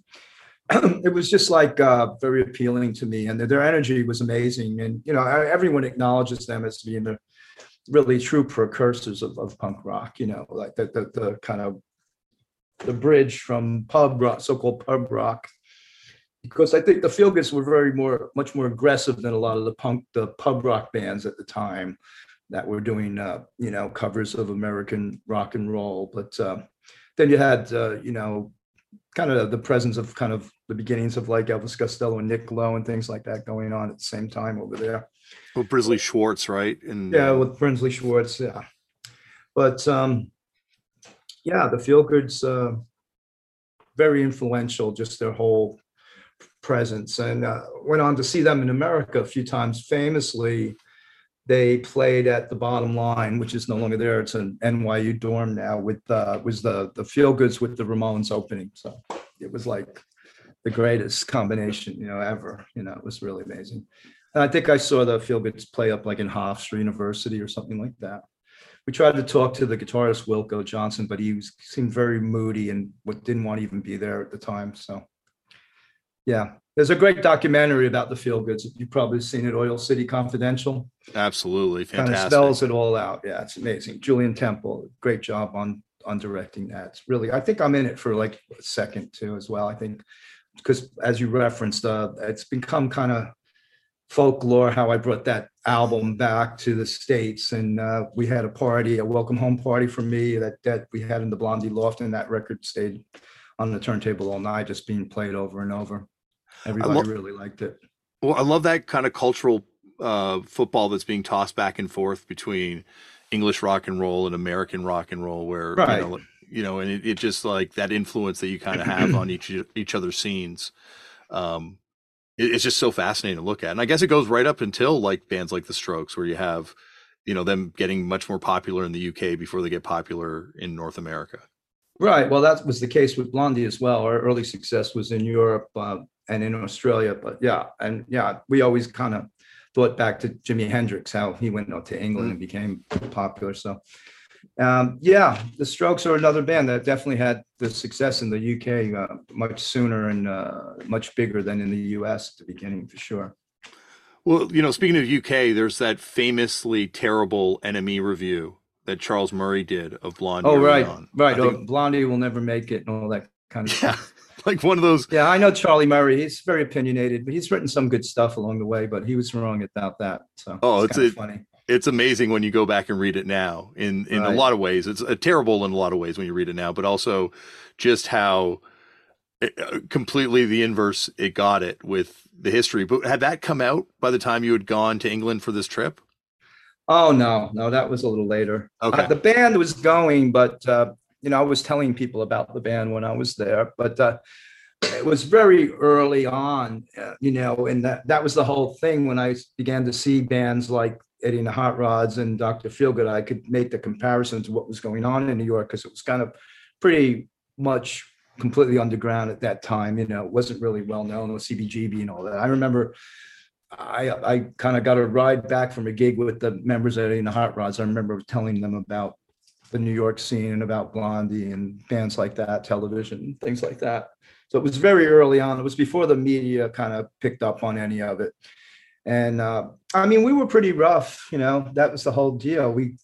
it was just like uh, very appealing to me, and their energy was amazing. And you know, everyone acknowledges them as being the really true precursors of, of punk rock. You know, like the, the the kind of the bridge from pub rock, so-called pub rock, because I think the Feel Goods were very more, much more aggressive than a lot of the punk, the pub rock bands at the time that were doing, uh, you know, covers of American rock and roll. But uh, then you had, uh, you know, kind of the presence of kind of the beginnings of like Elvis Costello and Nick Lowe and things like that going on at the same time over there.
Well, Brinsley Schwarz, right?
And yeah, with Brinsley Schwarz, yeah. But um, yeah, the Feel Goods uh, very influential, just their whole presence, and uh, went on to see them in America a few times. Famously, they played at the Bottom Line, which is no longer there. It's an NYU dorm now. With uh, was the the Feel Goods with the Ramones opening, so it was like the greatest combination you know ever. You know, it was really amazing. And I think I saw the Feel Goods play up like in Hofstra University or something like that we tried to talk to the guitarist Wilko Johnson, but he was, seemed very moody and didn't want to even be there at the time. So, yeah, there's a great documentary about the Feel Goods. You've probably seen it, Oil City Confidential.
Absolutely, fantastic.
Kind of spells it all out. Yeah, it's amazing. Julien Temple, great job on on directing that. It's really, I think I'm in it for like a second too as well. I think because as you referenced, uh, it's become kind of folklore how I brought that album back to the states, and uh, we had a party, a welcome home party for me that that we had in the Blondie Loft, and that record stayed on the turntable all night, just being played over and over. Everybody lo- really liked it.
Well, I love that kind of cultural uh, football that's being tossed back and forth between English rock and roll and American rock and roll, where right. you know, you know, and it, it just like that influence that you kind of have on each each other's scenes. Um, it's just so fascinating to look at. And I guess it goes right up until like bands like the Strokes, where you have, you know, them getting much more popular in the UK before they get popular in North America.
Right. Well, that was the case with Blondie as well. Our early success was in Europe uh, and in Australia. But yeah, and yeah, we always kind of thought back to Jimi Hendrix, how he went out to England and became popular. So um, yeah, the Strokes are another band that definitely had the success in the UK uh, much sooner and uh, much bigger than in the US at the beginning, for sure.
Well, you know, speaking of UK, there's that famously terrible NME review that Charles Murray did of Blondie.
Oh, right, on. right. Oh, Blondie will never make it, and all that kind of
yeah. Like one of those.
Yeah, I know Charlie Murray. He's very opinionated, but he's written some good stuff along the way. But he was wrong about that. So
oh, it's, it's a, funny it's amazing when you go back and read it now in in right. a lot of ways it's uh, terrible in a lot of ways when you read it now but also just how it, uh, completely the inverse it got it with the history but had that come out by the time you had gone to england for this trip
oh no no that was a little later okay uh, the band was going but uh, you know i was telling people about the band when i was there but uh, it was very early on, uh, you know, and that that was the whole thing when I began to see bands like Eddie and the Hot Rods and Dr. Feelgood, I could make the comparison to what was going on in New York because it was kind of pretty much completely underground at that time. You know, it wasn't really well known with CBGB and all that. I remember I I kind of got a ride back from a gig with the members Eddie and the Hot Rods. I remember telling them about the New York scene and about Blondie and bands like that, television, things like that. So it was very early on. It was before the media kind of picked up on any of it. And uh, I mean, we were pretty rough, you know, that was the whole deal. We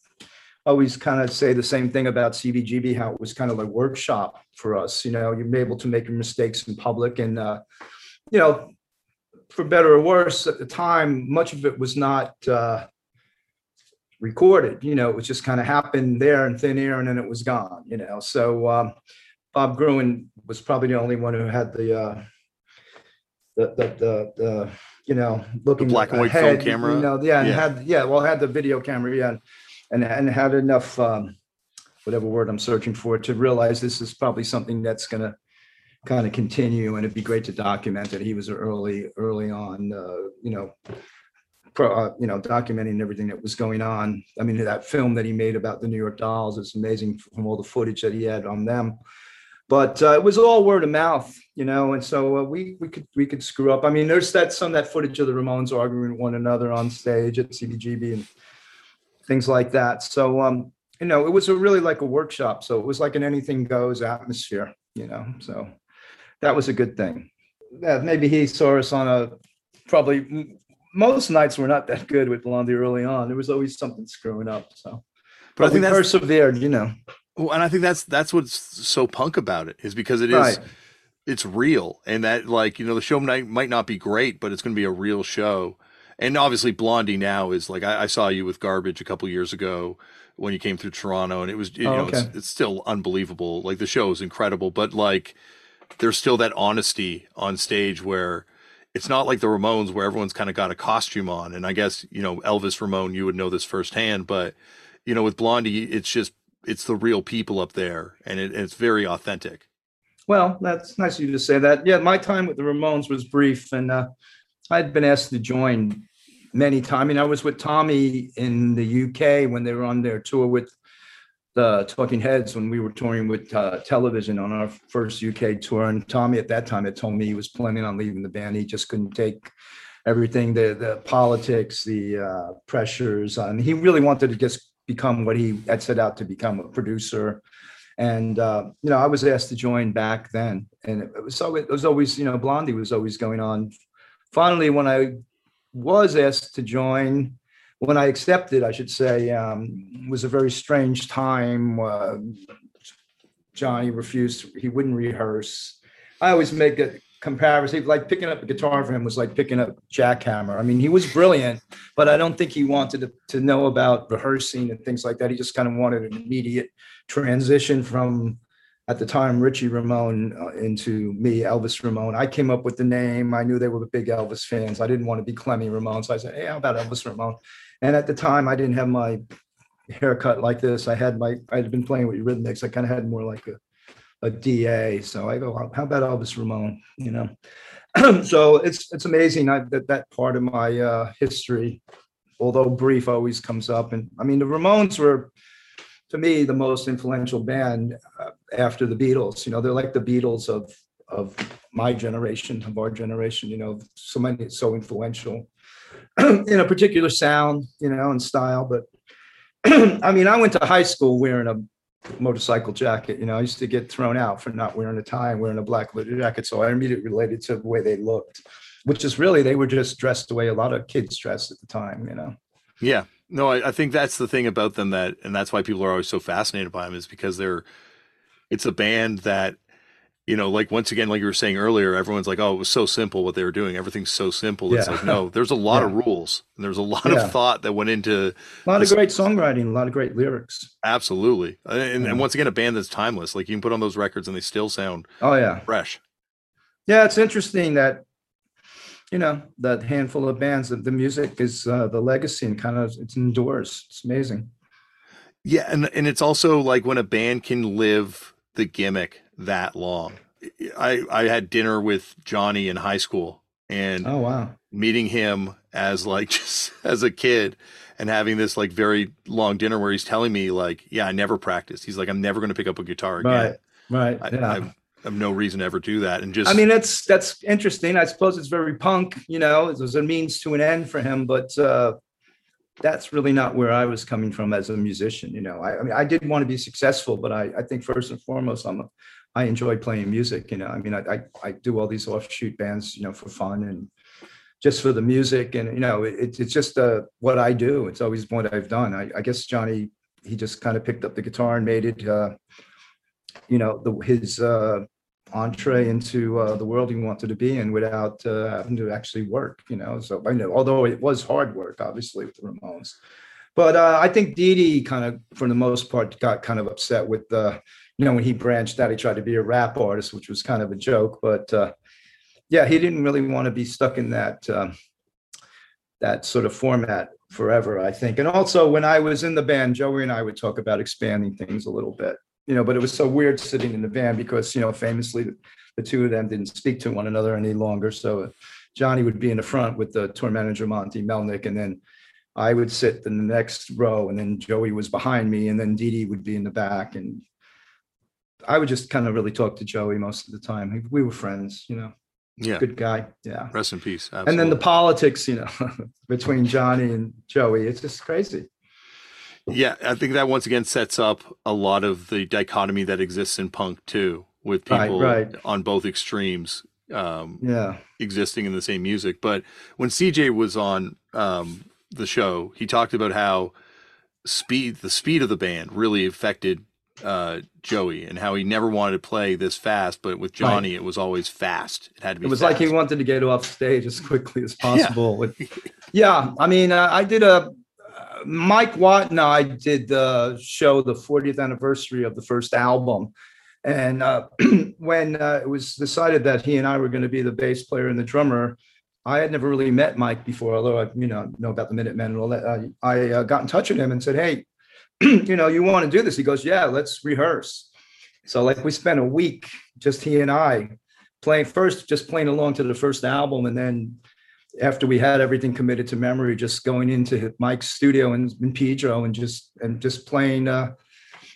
always kind of say the same thing about CBGB, how it was kind of a workshop for us. You know, you're able to make your mistakes in public. And, uh, you know, for better or worse, at the time, much of it was not uh, recorded. You know, it was just kind of happened there in thin air and then it was gone, you know. So um, Bob Gruen was probably the only one who had the, uh, the, the, the, the you know, looking
the black and white film camera.
You know, yeah, and yeah. had yeah, well, had the video camera, yeah, and and had enough um, whatever word I'm searching for to realize this is probably something that's going to kind of continue, and it'd be great to document it. He was early early on, uh, you know. Pro, uh, you know, documenting everything that was going on. I mean, that film that he made about the New York Dolls is amazing from all the footage that he had on them but uh, it was all word of mouth, you know, and so uh, we we could we could screw up. I mean, there's that some that footage of the Ramones arguing one another on stage at CBGB and things like that. So um, you know, it was really like a workshop. So it was like an anything goes atmosphere, you know. So that was a good thing. yeah, maybe he saw us on a probably most nights were not that good with Blondie early on. There was always something screwing up. So, but, but I think that's persevered, you know.
Well, and I think that's that's what's so punk about it is because it is right. it's real, and that like you know the show might might not be great, but it's going to be a real show. And obviously, Blondie now is like I, I saw you with Garbage a couple years ago when you came through Toronto, and it was you oh, know okay. it's, it's still unbelievable. Like the show is incredible, but like there's still that honesty on stage where it's not like the Ramones where everyone's kind of got a costume on. And I guess, you know, Elvis Ramone, you would know this firsthand, but you know, with Blondie, it's just, it's the real people up there and it, it's very authentic.
Well, that's nice of you to say that. Yeah, my time with the Ramones was brief and uh, I'd been asked to join many times. I mean, I was with Tommy in the UK when they were on their tour with the Talking Heads when we were touring with uh, television on our first UK tour. And Tommy at that time had told me he was planning on leaving the band. He just couldn't take everything the the politics, the uh, pressures, and he really wanted to just become what he had set out to become a producer. And uh, you know, I was asked to join back then, and it was so it was always you know Blondie was always going on. Finally, when I was asked to join, when I accepted, I should say, um, was a very strange time. Uh, Johnny refused; he wouldn't rehearse. I always make a comparison. Like picking up a guitar for him was like picking up jackhammer. I mean, he was brilliant, but I don't think he wanted to, to know about rehearsing and things like that. He just kind of wanted an immediate transition from at the time Richie Ramone uh, into me, Elvis Ramone. I came up with the name. I knew they were big Elvis fans. I didn't want to be Clemmy Ramone, so I said, "Hey, how about Elvis Ramone?" And at the time, I didn't have my haircut like this. I had my, I'd been playing with Eurythmics. I kind of had more like a, a DA. So I go, how about Elvis Ramon? You know, so it's it's amazing I, that that part of my uh, history, although brief, always comes up. And I mean, the Ramones were, to me, the most influential band uh, after the Beatles. You know, they're like the Beatles of of my generation, of our generation. You know, so many, so influential. in a particular sound, you know, and style. But I mean, I went to high school wearing a motorcycle jacket. You know, I used to get thrown out for not wearing a tie and wearing a black leather jacket. So I immediately related to the way they looked, which is really they were just dressed the way a lot of kids dressed at the time. You know.
Yeah. No, I, I think that's the thing about them that, and that's why people are always so fascinated by them is because they're, it's a band that you know, like once again, like you were saying earlier, everyone's like, "Oh, it was so simple what they were doing. Everything's so simple." It's yeah. like, no, there's a lot yeah. of rules, and there's a lot yeah. of thought that went into
a lot this. of great songwriting, a lot of great lyrics.
Absolutely, and, and once again, a band that's timeless. Like you can put on those records, and they still sound
oh yeah
fresh.
Yeah, it's interesting that you know that handful of bands that the music is uh, the legacy and kind of it endures. It's amazing.
Yeah, and and it's also like when a band can live the gimmick that long. I I had dinner with Johnny in high school and
oh wow
meeting him as like just as a kid and having this like very long dinner where he's telling me like yeah I never practiced he's like I'm never going to pick up a guitar again
right right I, yeah.
I, have no reason to ever do that and just
I mean that's that's interesting I suppose it's very punk you know it was a means to an end for him but uh that's really not where I was coming from as a musician. You know, I, I mean, I did want to be successful, but I, I think first and foremost, I'm a, I enjoy playing music. You know, I mean, I, I, I do all these offshoot bands, you know, for fun and just for the music. And, you know, it, it's just uh, what I do. It's always what I've done. I, I guess Johnny, he just kind of picked up the guitar and made it, uh, you know, the, his uh, entree into uh, the world he wanted to be in without uh, having to actually work, you know. So I know, although it was hard work, obviously, with the Ramones. But uh, I think Dee Dee kind of, for the most part, got kind of upset with the, you know, when he branched out, he tried to be a rap artist, which was kind of a joke. But uh, yeah, he didn't really want to be stuck in that um, that sort of format forever, I think. And also, when I was in the band, Joey and I would talk about expanding things a little bit, you know. But it was so weird sitting in the band because, you know, famously, the two of them didn't speak to one another any longer. So Johnny would be in the front with the tour manager Monty Melnick, and then I would sit in the next row, and then Joey was behind me, and then Dee Dee would be in the back, and I would just kind of really talk to Joey most of the time. We were friends, you know.
Yeah.
Good guy. Yeah.
Rest in peace.
Absolutely. And then the politics, you know, between Johnny and Joey, it's just crazy.
Yeah, I think that once again sets up a lot of the dichotomy that exists in punk too, with people
right, right.
on both extremes. um,
Yeah.
existing in the same music. But when CJ was on um, the show, he talked about how speed, the speed of the band, really affected uh, Joey, and how he never wanted to play this fast. But with Johnny, it was always fast. It had to be.
It was
fast.
like he wanted to get off stage as quickly as possible. With- Yeah, I mean, uh, I did a uh, Mike Watt and I did the show the 40th anniversary of the first album, and uh, when uh, it was decided that he and I were going to be the bass player and the drummer, I had never really met Mike before, although I you know know about the Minutemen and all that. Uh, I uh, got in touch with him and said, "Hey, you know, you want to do this?" He goes, "Yeah, let's rehearse." So like we spent a week, just he and I, playing first, just playing along to the first album, and then after we had everything committed to memory, just going into Mike's studio in, in Pedro and just and just playing uh,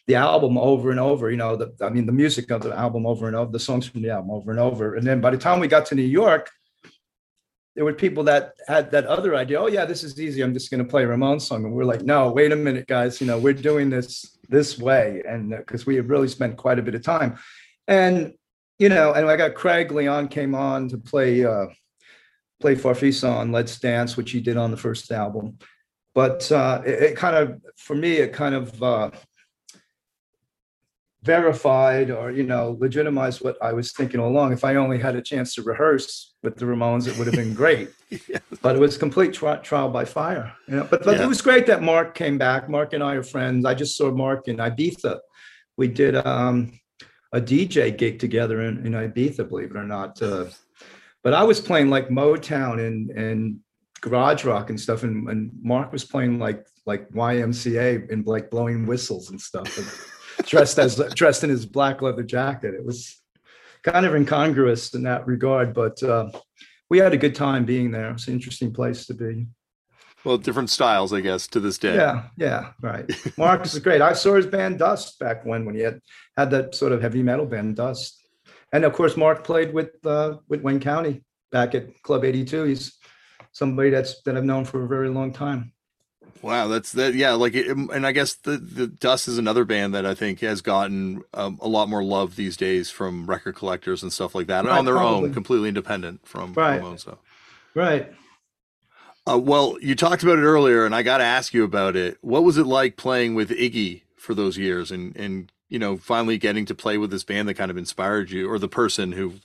the album over and over. You know, the I mean the music of the album over and over, the songs from the album over and over. And then by the time we got to New York, there were people that had that other idea. Oh yeah, this is easy. I'm just going to play a Ramon song, and we're like, no, wait a minute, guys. You know, we're doing this this way, and because we had really spent quite a bit of time, and you know, and I got Craig Leon came on to play. Uh, play Farfisa on Let's Dance, which he did on the first album. But uh, it, it kind of, for me, it kind of uh, verified or, you know, legitimized what I was thinking all along. If I only had a chance to rehearse with the Ramones, it would have been great. But it was complete tri- trial by fire. You know, but, but
Yeah.
it was great that Mark came back. Mark and I are friends. I just saw Mark in Ibiza. We did um, a DJ gig together in, in Ibiza, believe it or not. Uh, but I was playing like Motown and and garage rock and stuff, and, and Mark was playing like like YMCA and like blowing whistles and stuff, and dressed as dressed in his black leather jacket. It was kind of incongruous in that regard, but uh, we had a good time being there. It was an interesting place to be.
well, different styles, I guess, to this day.
Yeah, yeah, right. Mark is great. I saw his band Dust back when when he had had that sort of heavy metal band Dust, and of course Mark played with uh, with Wayne County back at Club 82. He's somebody that's that I've known for a very long time.
Wow, that's that. Yeah, like, it, and I guess the the Dust is another band that I think has gotten um, a lot more love these days from record collectors and stuff like that,
Right,
on their
probably.
own, completely independent from
Right.
Ramones. So.
Right.
Uh, well, you talked about it earlier, and I got to ask you about it. What was it like playing with Iggy for those years, and and you know, finally getting to play with this band that kind of inspired you, or the person who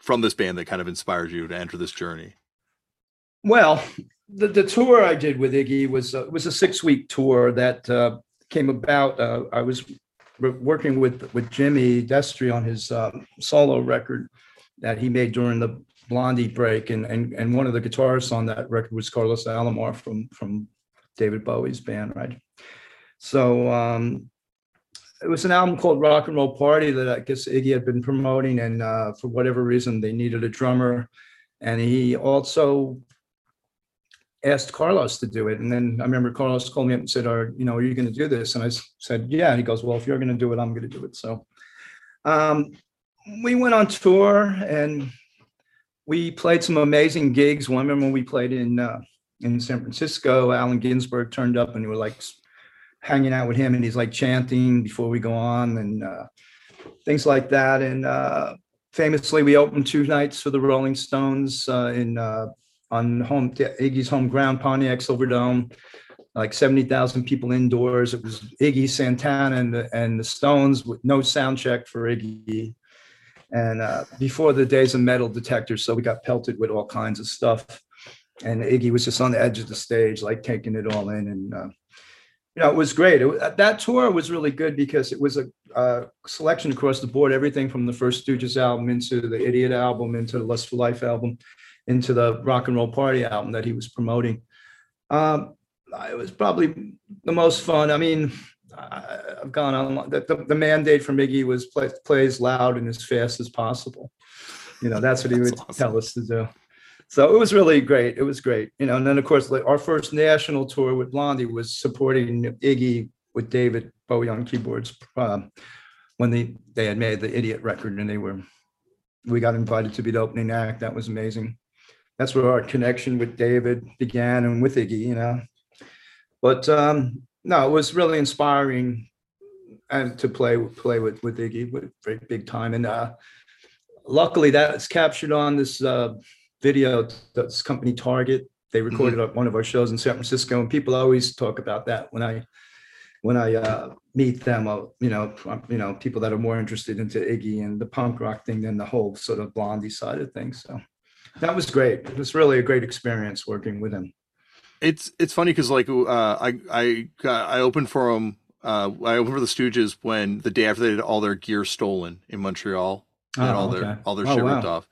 from this band that kind of inspired you to enter this journey?
Well, the, the tour I did with Iggy was uh, was a six week tour that uh, came about. Uh, I was w- working with with Jimmy Destri on his um, solo record that he made during the Blondie break, and and and one of the guitarists on that record was Carlos Alomar from from David Bowie's band, right? So um, it was an album called Rock and Roll Party that I guess Iggy had been promoting, and uh, for whatever reason they needed a drummer, and he also asked Carlos to do it. And then I remember Carlos called me up and said, "Are you know, are you going to do this?" And I said, "Yeah." He goes, "Well, if you're going to do it, I'm going to do it." So um, we went on tour and we played some amazing gigs. One remember when we played in uh, in San Francisco. Allen Ginsberg turned up and we were like hanging out with him, and he's like chanting before we go on and uh, things like that. And uh, famously, we opened two nights for the Rolling Stones uh, in. On home Iggy's home ground, Pontiac Silverdome, like 70,000 people indoors. It was Iggy Santana and the, and the Stones with no sound check for Iggy. And uh, before the days of metal detectors, so we got pelted with all kinds of stuff. And Iggy was just on the edge of the stage, like taking it all in. And uh, you know, it was great. It, that tour was really good because it was a, selection across the board, everything from the first Stooges album into the Idiot album, into the Lust for Life album into the rock and roll party album that he was promoting. Um, it was probably the most fun. I mean, I, I've gone on. The, the, mandate from Iggy was play, play as loud and as fast as possible. You know, that's what he
That's
would
awesome.
tell us to do. So it was really great. It was great. You know, and then of course like, our first national tour with Blondie was supporting Iggy with David Bowie on keyboards um, when they they had made the Idiot record and they were we got invited to be the opening act. That was amazing that's where our connection with David began and with Iggy, you know. But um, no, it was really inspiring and to play play with with Iggy with very big time. And uh, luckily that's captured on this uh, video that's company target they
Mm-hmm.
recorded one of our shows in san francisco and people always talk about that when i when i uh, meet them uh, you know um, you know people that are more interested into iggy and the punk rock thing than the whole sort of blondie side of things so that was great it was really a great experience working with him
It's it's funny because like uh, I I I opened for them. Uh, I opened for the Stooges when the day after they had all their gear stolen in Montreal and
Oh,
all
okay.
their all their
Oh,
shit
wow.
ripped off,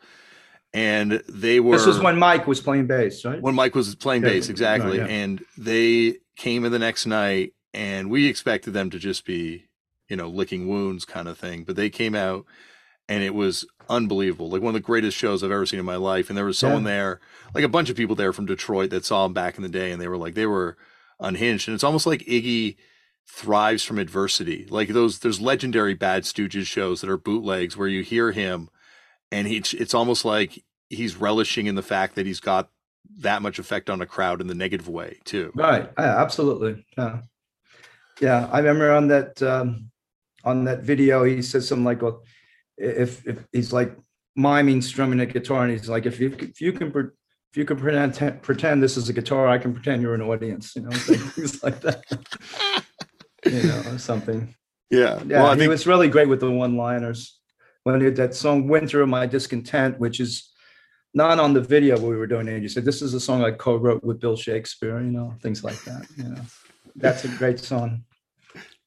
and they were
this was when mike was playing bass right
when Mike was playing
Yeah,
bass exactly,
right, yeah.
and they came in the next night, and we expected them to just be you know licking wounds kind of thing, but they came out and it was unbelievable, like one of the greatest shows I've ever seen in my life. And there was someone
Yeah.
there, like a bunch of people there from Detroit that saw him back in the day, and they were like they were unhinged, and it's almost like Iggy thrives from adversity. Like those, there's legendary Bad Stooges shows that are bootlegs where you hear him, and he, it's almost like he's relishing in the fact that he's got that much effect on a crowd in the negative way too.
Right. Yeah, absolutely. Yeah. Yeah. I remember on that um, on that video, he says something like, "Well, if if he's like miming strumming a guitar, and he's like, if you if you can if you can pretend pretend this is a guitar, I can pretend you're an audience." You know, things like that. you know, or something.
Yeah.
Yeah,
well, I
he
think
was really great with the one-liners. When he had that song "Winter of My Discontent," which is not on the video we were doing it, you said this is a song I co-wrote with Bill Shakespeare. You know, things like that. You know, that's a great song.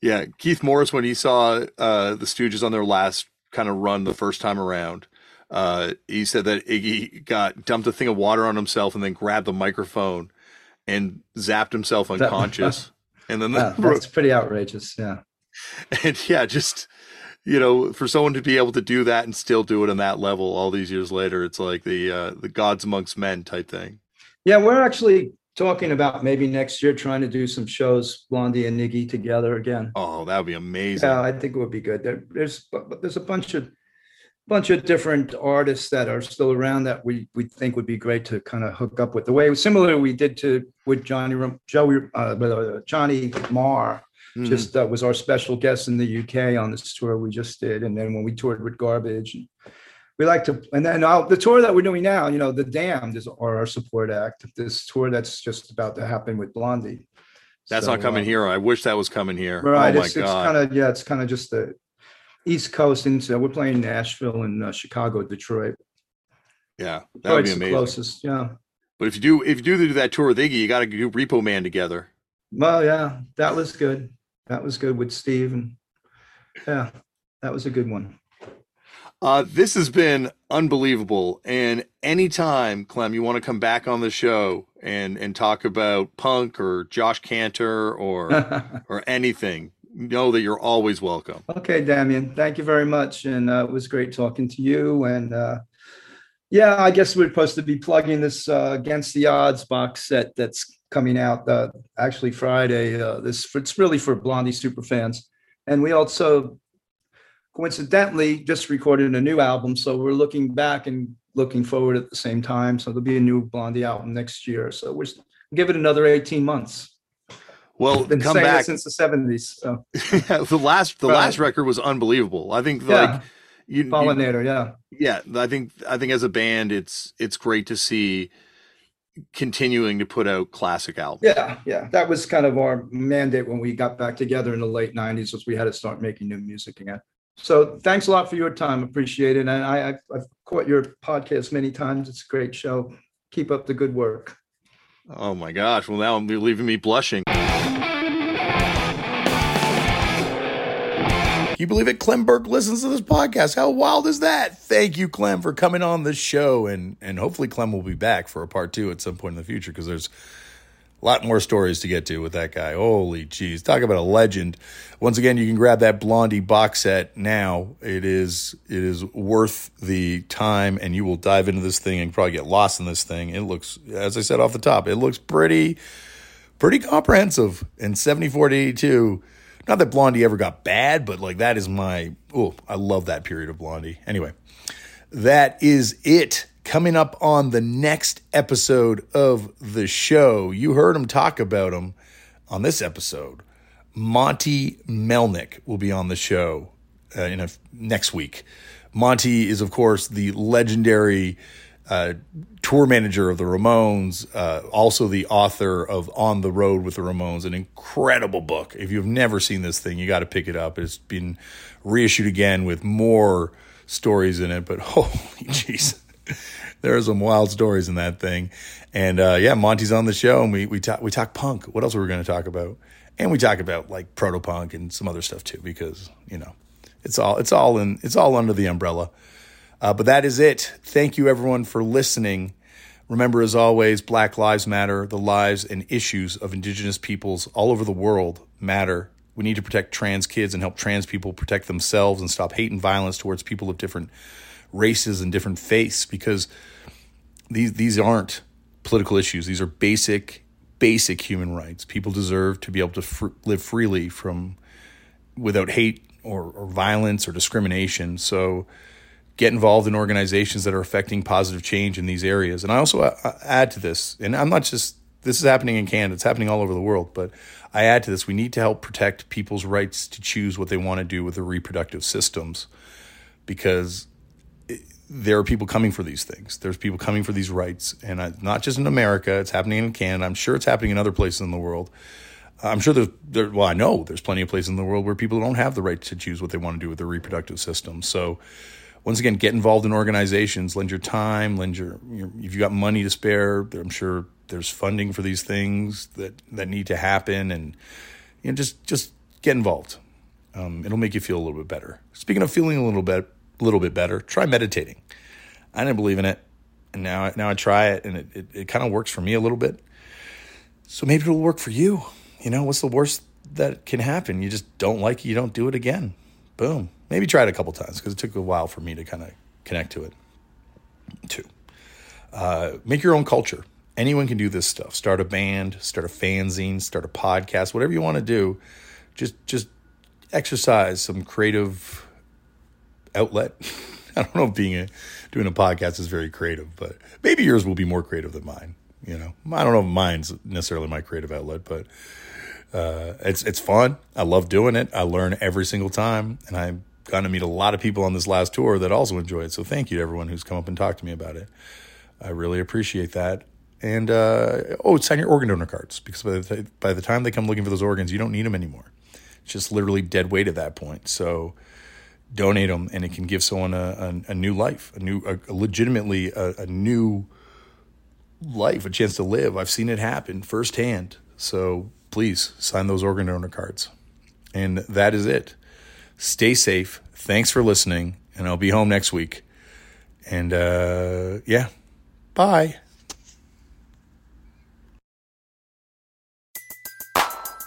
Yeah, Keith Morris when he saw uh, the Stooges on their last kind of run the first time around, uh, he said that Iggy got dumped a thing of water on himself and then grabbed the microphone and zapped himself unconscious. and then
Yeah, that's pretty outrageous. Yeah,
and yeah, just you know, for someone to be able to do that and still do it on that level all these years later, it's like the uh, the gods amongst men type thing.
yeah. We're actually talking about maybe next year trying to do some shows, Blondie and Iggy together again.
Oh, that would be amazing.
Yeah, I think it would be good. There, there's there's a bunch of bunch of different artists that are still around that we we think would be great to kind of hook up with. The way similar we did to with Johnny Joey uh, Johnny Marr
Mhm.
just uh, was our special guest in the UK on this tour we just did, and then when we toured with Garbage. We like to, and then uh, the tour that we're doing now, you know, the Damned is our support act. This tour that's just about to happen with Blondie.
That's
So,
not coming
uh,
here. I wish that was coming here.
Right.
oh
it's, it's kind of yeah. It's kind of just the East Coast, and so we're playing Nashville and uh, Chicago, Detroit.
yeah, that would be
the
amazing.
closest. Yeah.
But if you do if you do do that tour with Iggy, you got to do Repo Man together.
Well, yeah, that was good. That was good with Steve, and yeah, that was a good one.
Uh, this has been unbelievable. And anytime, Clem, you want to come back on the show and and talk about punk or Josh Kantor or or anything, know that you're always welcome.
okay, Damian, thank you very much, and uh, it was great talking to you. And uh, yeah, I guess we're supposed to be plugging this uh, Against the Odds box set that's coming out uh, actually Friday. Uh, this it's really for Blondie super fans, and we also coincidentally just recorded a new album, so we're looking back and looking forward at the same time. So there'll be a new Blondie album next year. So we're give it another eighteen months.
Well,
Been
come back.
since the seventies. So
the last the
Right.
last record was unbelievable. I think
yeah,
like you, you
Yeah.
yeah, I think I think as a band, it's it's great to see continuing to put out classic albums.
Yeah, yeah. That was kind of our mandate when we got back together in the late '90s, was we had to start making new music again. So thanks a lot for your time. Appreciate it. And I, I've, caught your podcast many times. It's a great show. Keep up the good work.
Oh my gosh! Well, now you're leaving me blushing.
You believe it? Clem Burke listens to this podcast. How wild is that? Thank you, Clem, for coming on the show. And and hopefully Clem will be back for a part two at some point in the future because there's a lot more stories to get to with that guy. Holy jeez. Talk about a legend. Once again, you can grab that Blondie box set now. It is it is worth the time and you will dive into this thing and probably get lost in this thing. It looks as I said off the top, it looks pretty pretty comprehensive. And 74 to 82 not that Blondie ever got bad, but like that is my oh, I love that period of Blondie. Anyway, that is it. Coming up on the next episode of the show, you heard him talk about him on this episode. Monty Melnick will be on the show uh, in a, next week. Monty is, of course, the legendary uh, tour manager of the Ramones, uh, also the author of On the Road with the Ramones, an incredible book. If you've never seen this thing, you got to pick it up. It's been reissued again with more stories in it, but holy jeez. there are some wild stories in that thing. And uh, yeah, Monty's on the show, and we we talk we talk punk. What else were we going to talk about? And we talk about like proto punk and some other stuff too, because you know it's all it's all in it's all under the umbrella. Uh, but that is it. Thank you everyone for listening. Remember, as always, Black Lives Matter. The lives and issues of Indigenous peoples all over the world matter. We need to protect trans kids and help trans people protect themselves and stop hate and violence towards people of different races and different faiths because these these aren't political issues. These are basic basic human rights. People deserve to be able to fr- live freely from without hate or, or violence or discrimination. So get involved in organizations that are affecting positive change in these areas. And I also uh, add to this, and I'm not just this is happening in Canada, it's happening all over the world, but I add to this, we need to help protect people's rights to choose what they want to do with their reproductive systems because there are people coming for these things. There's people coming for these rights, and I, not just in America. It's happening in Canada. I'm sure it's happening in other places in the world. I'm sure there's, there, well, I know there's plenty of places in the world where people don't have the right to choose what they want to do with their reproductive system. So, once again, get involved in organizations, lend your time, lend your, your if you got money to spare, I'm sure there's funding for these things that, that need to happen. And, you know, just, just get involved. Um, it'll make you feel a little bit better. Speaking of feeling a little bit, a little bit better, try meditating. I didn't believe in it. And now, now I try it and it, it, it kind of works for me a little bit. So maybe it'll work for you. You know, what's the worst that can happen? You just don't like it, you don't do it again. Boom. Maybe try it a couple times because it took a while for me to kind of connect to it. Two, uh, make your own culture. Anyone can do this stuff. Start a band, start a fanzine, start a podcast, whatever you want to do. Just just exercise some creative outlet. I don't know if being a doing a podcast is very creative, but maybe yours will be more creative than mine. You know, I don't know if mine's necessarily my creative outlet, but uh, it's it's fun. I love doing it. I learn every single time, and I've gotten to meet a lot of people on this last tour that also enjoy it. So thank you to everyone who's come up and talked to me about it. I really appreciate that. And uh, oh, sign your organ donor cards because by the, by the time they come looking for those organs, you don't need them anymore. It's just literally dead weight at that point. So donate them, and it can give someone a, a, a new life, a new, a, legitimately a, a new life, a chance to live. I've seen it happen firsthand. So please sign those organ donor cards. And that is it. Stay safe. Thanks for listening. And I'll be home next week. And uh, yeah, bye.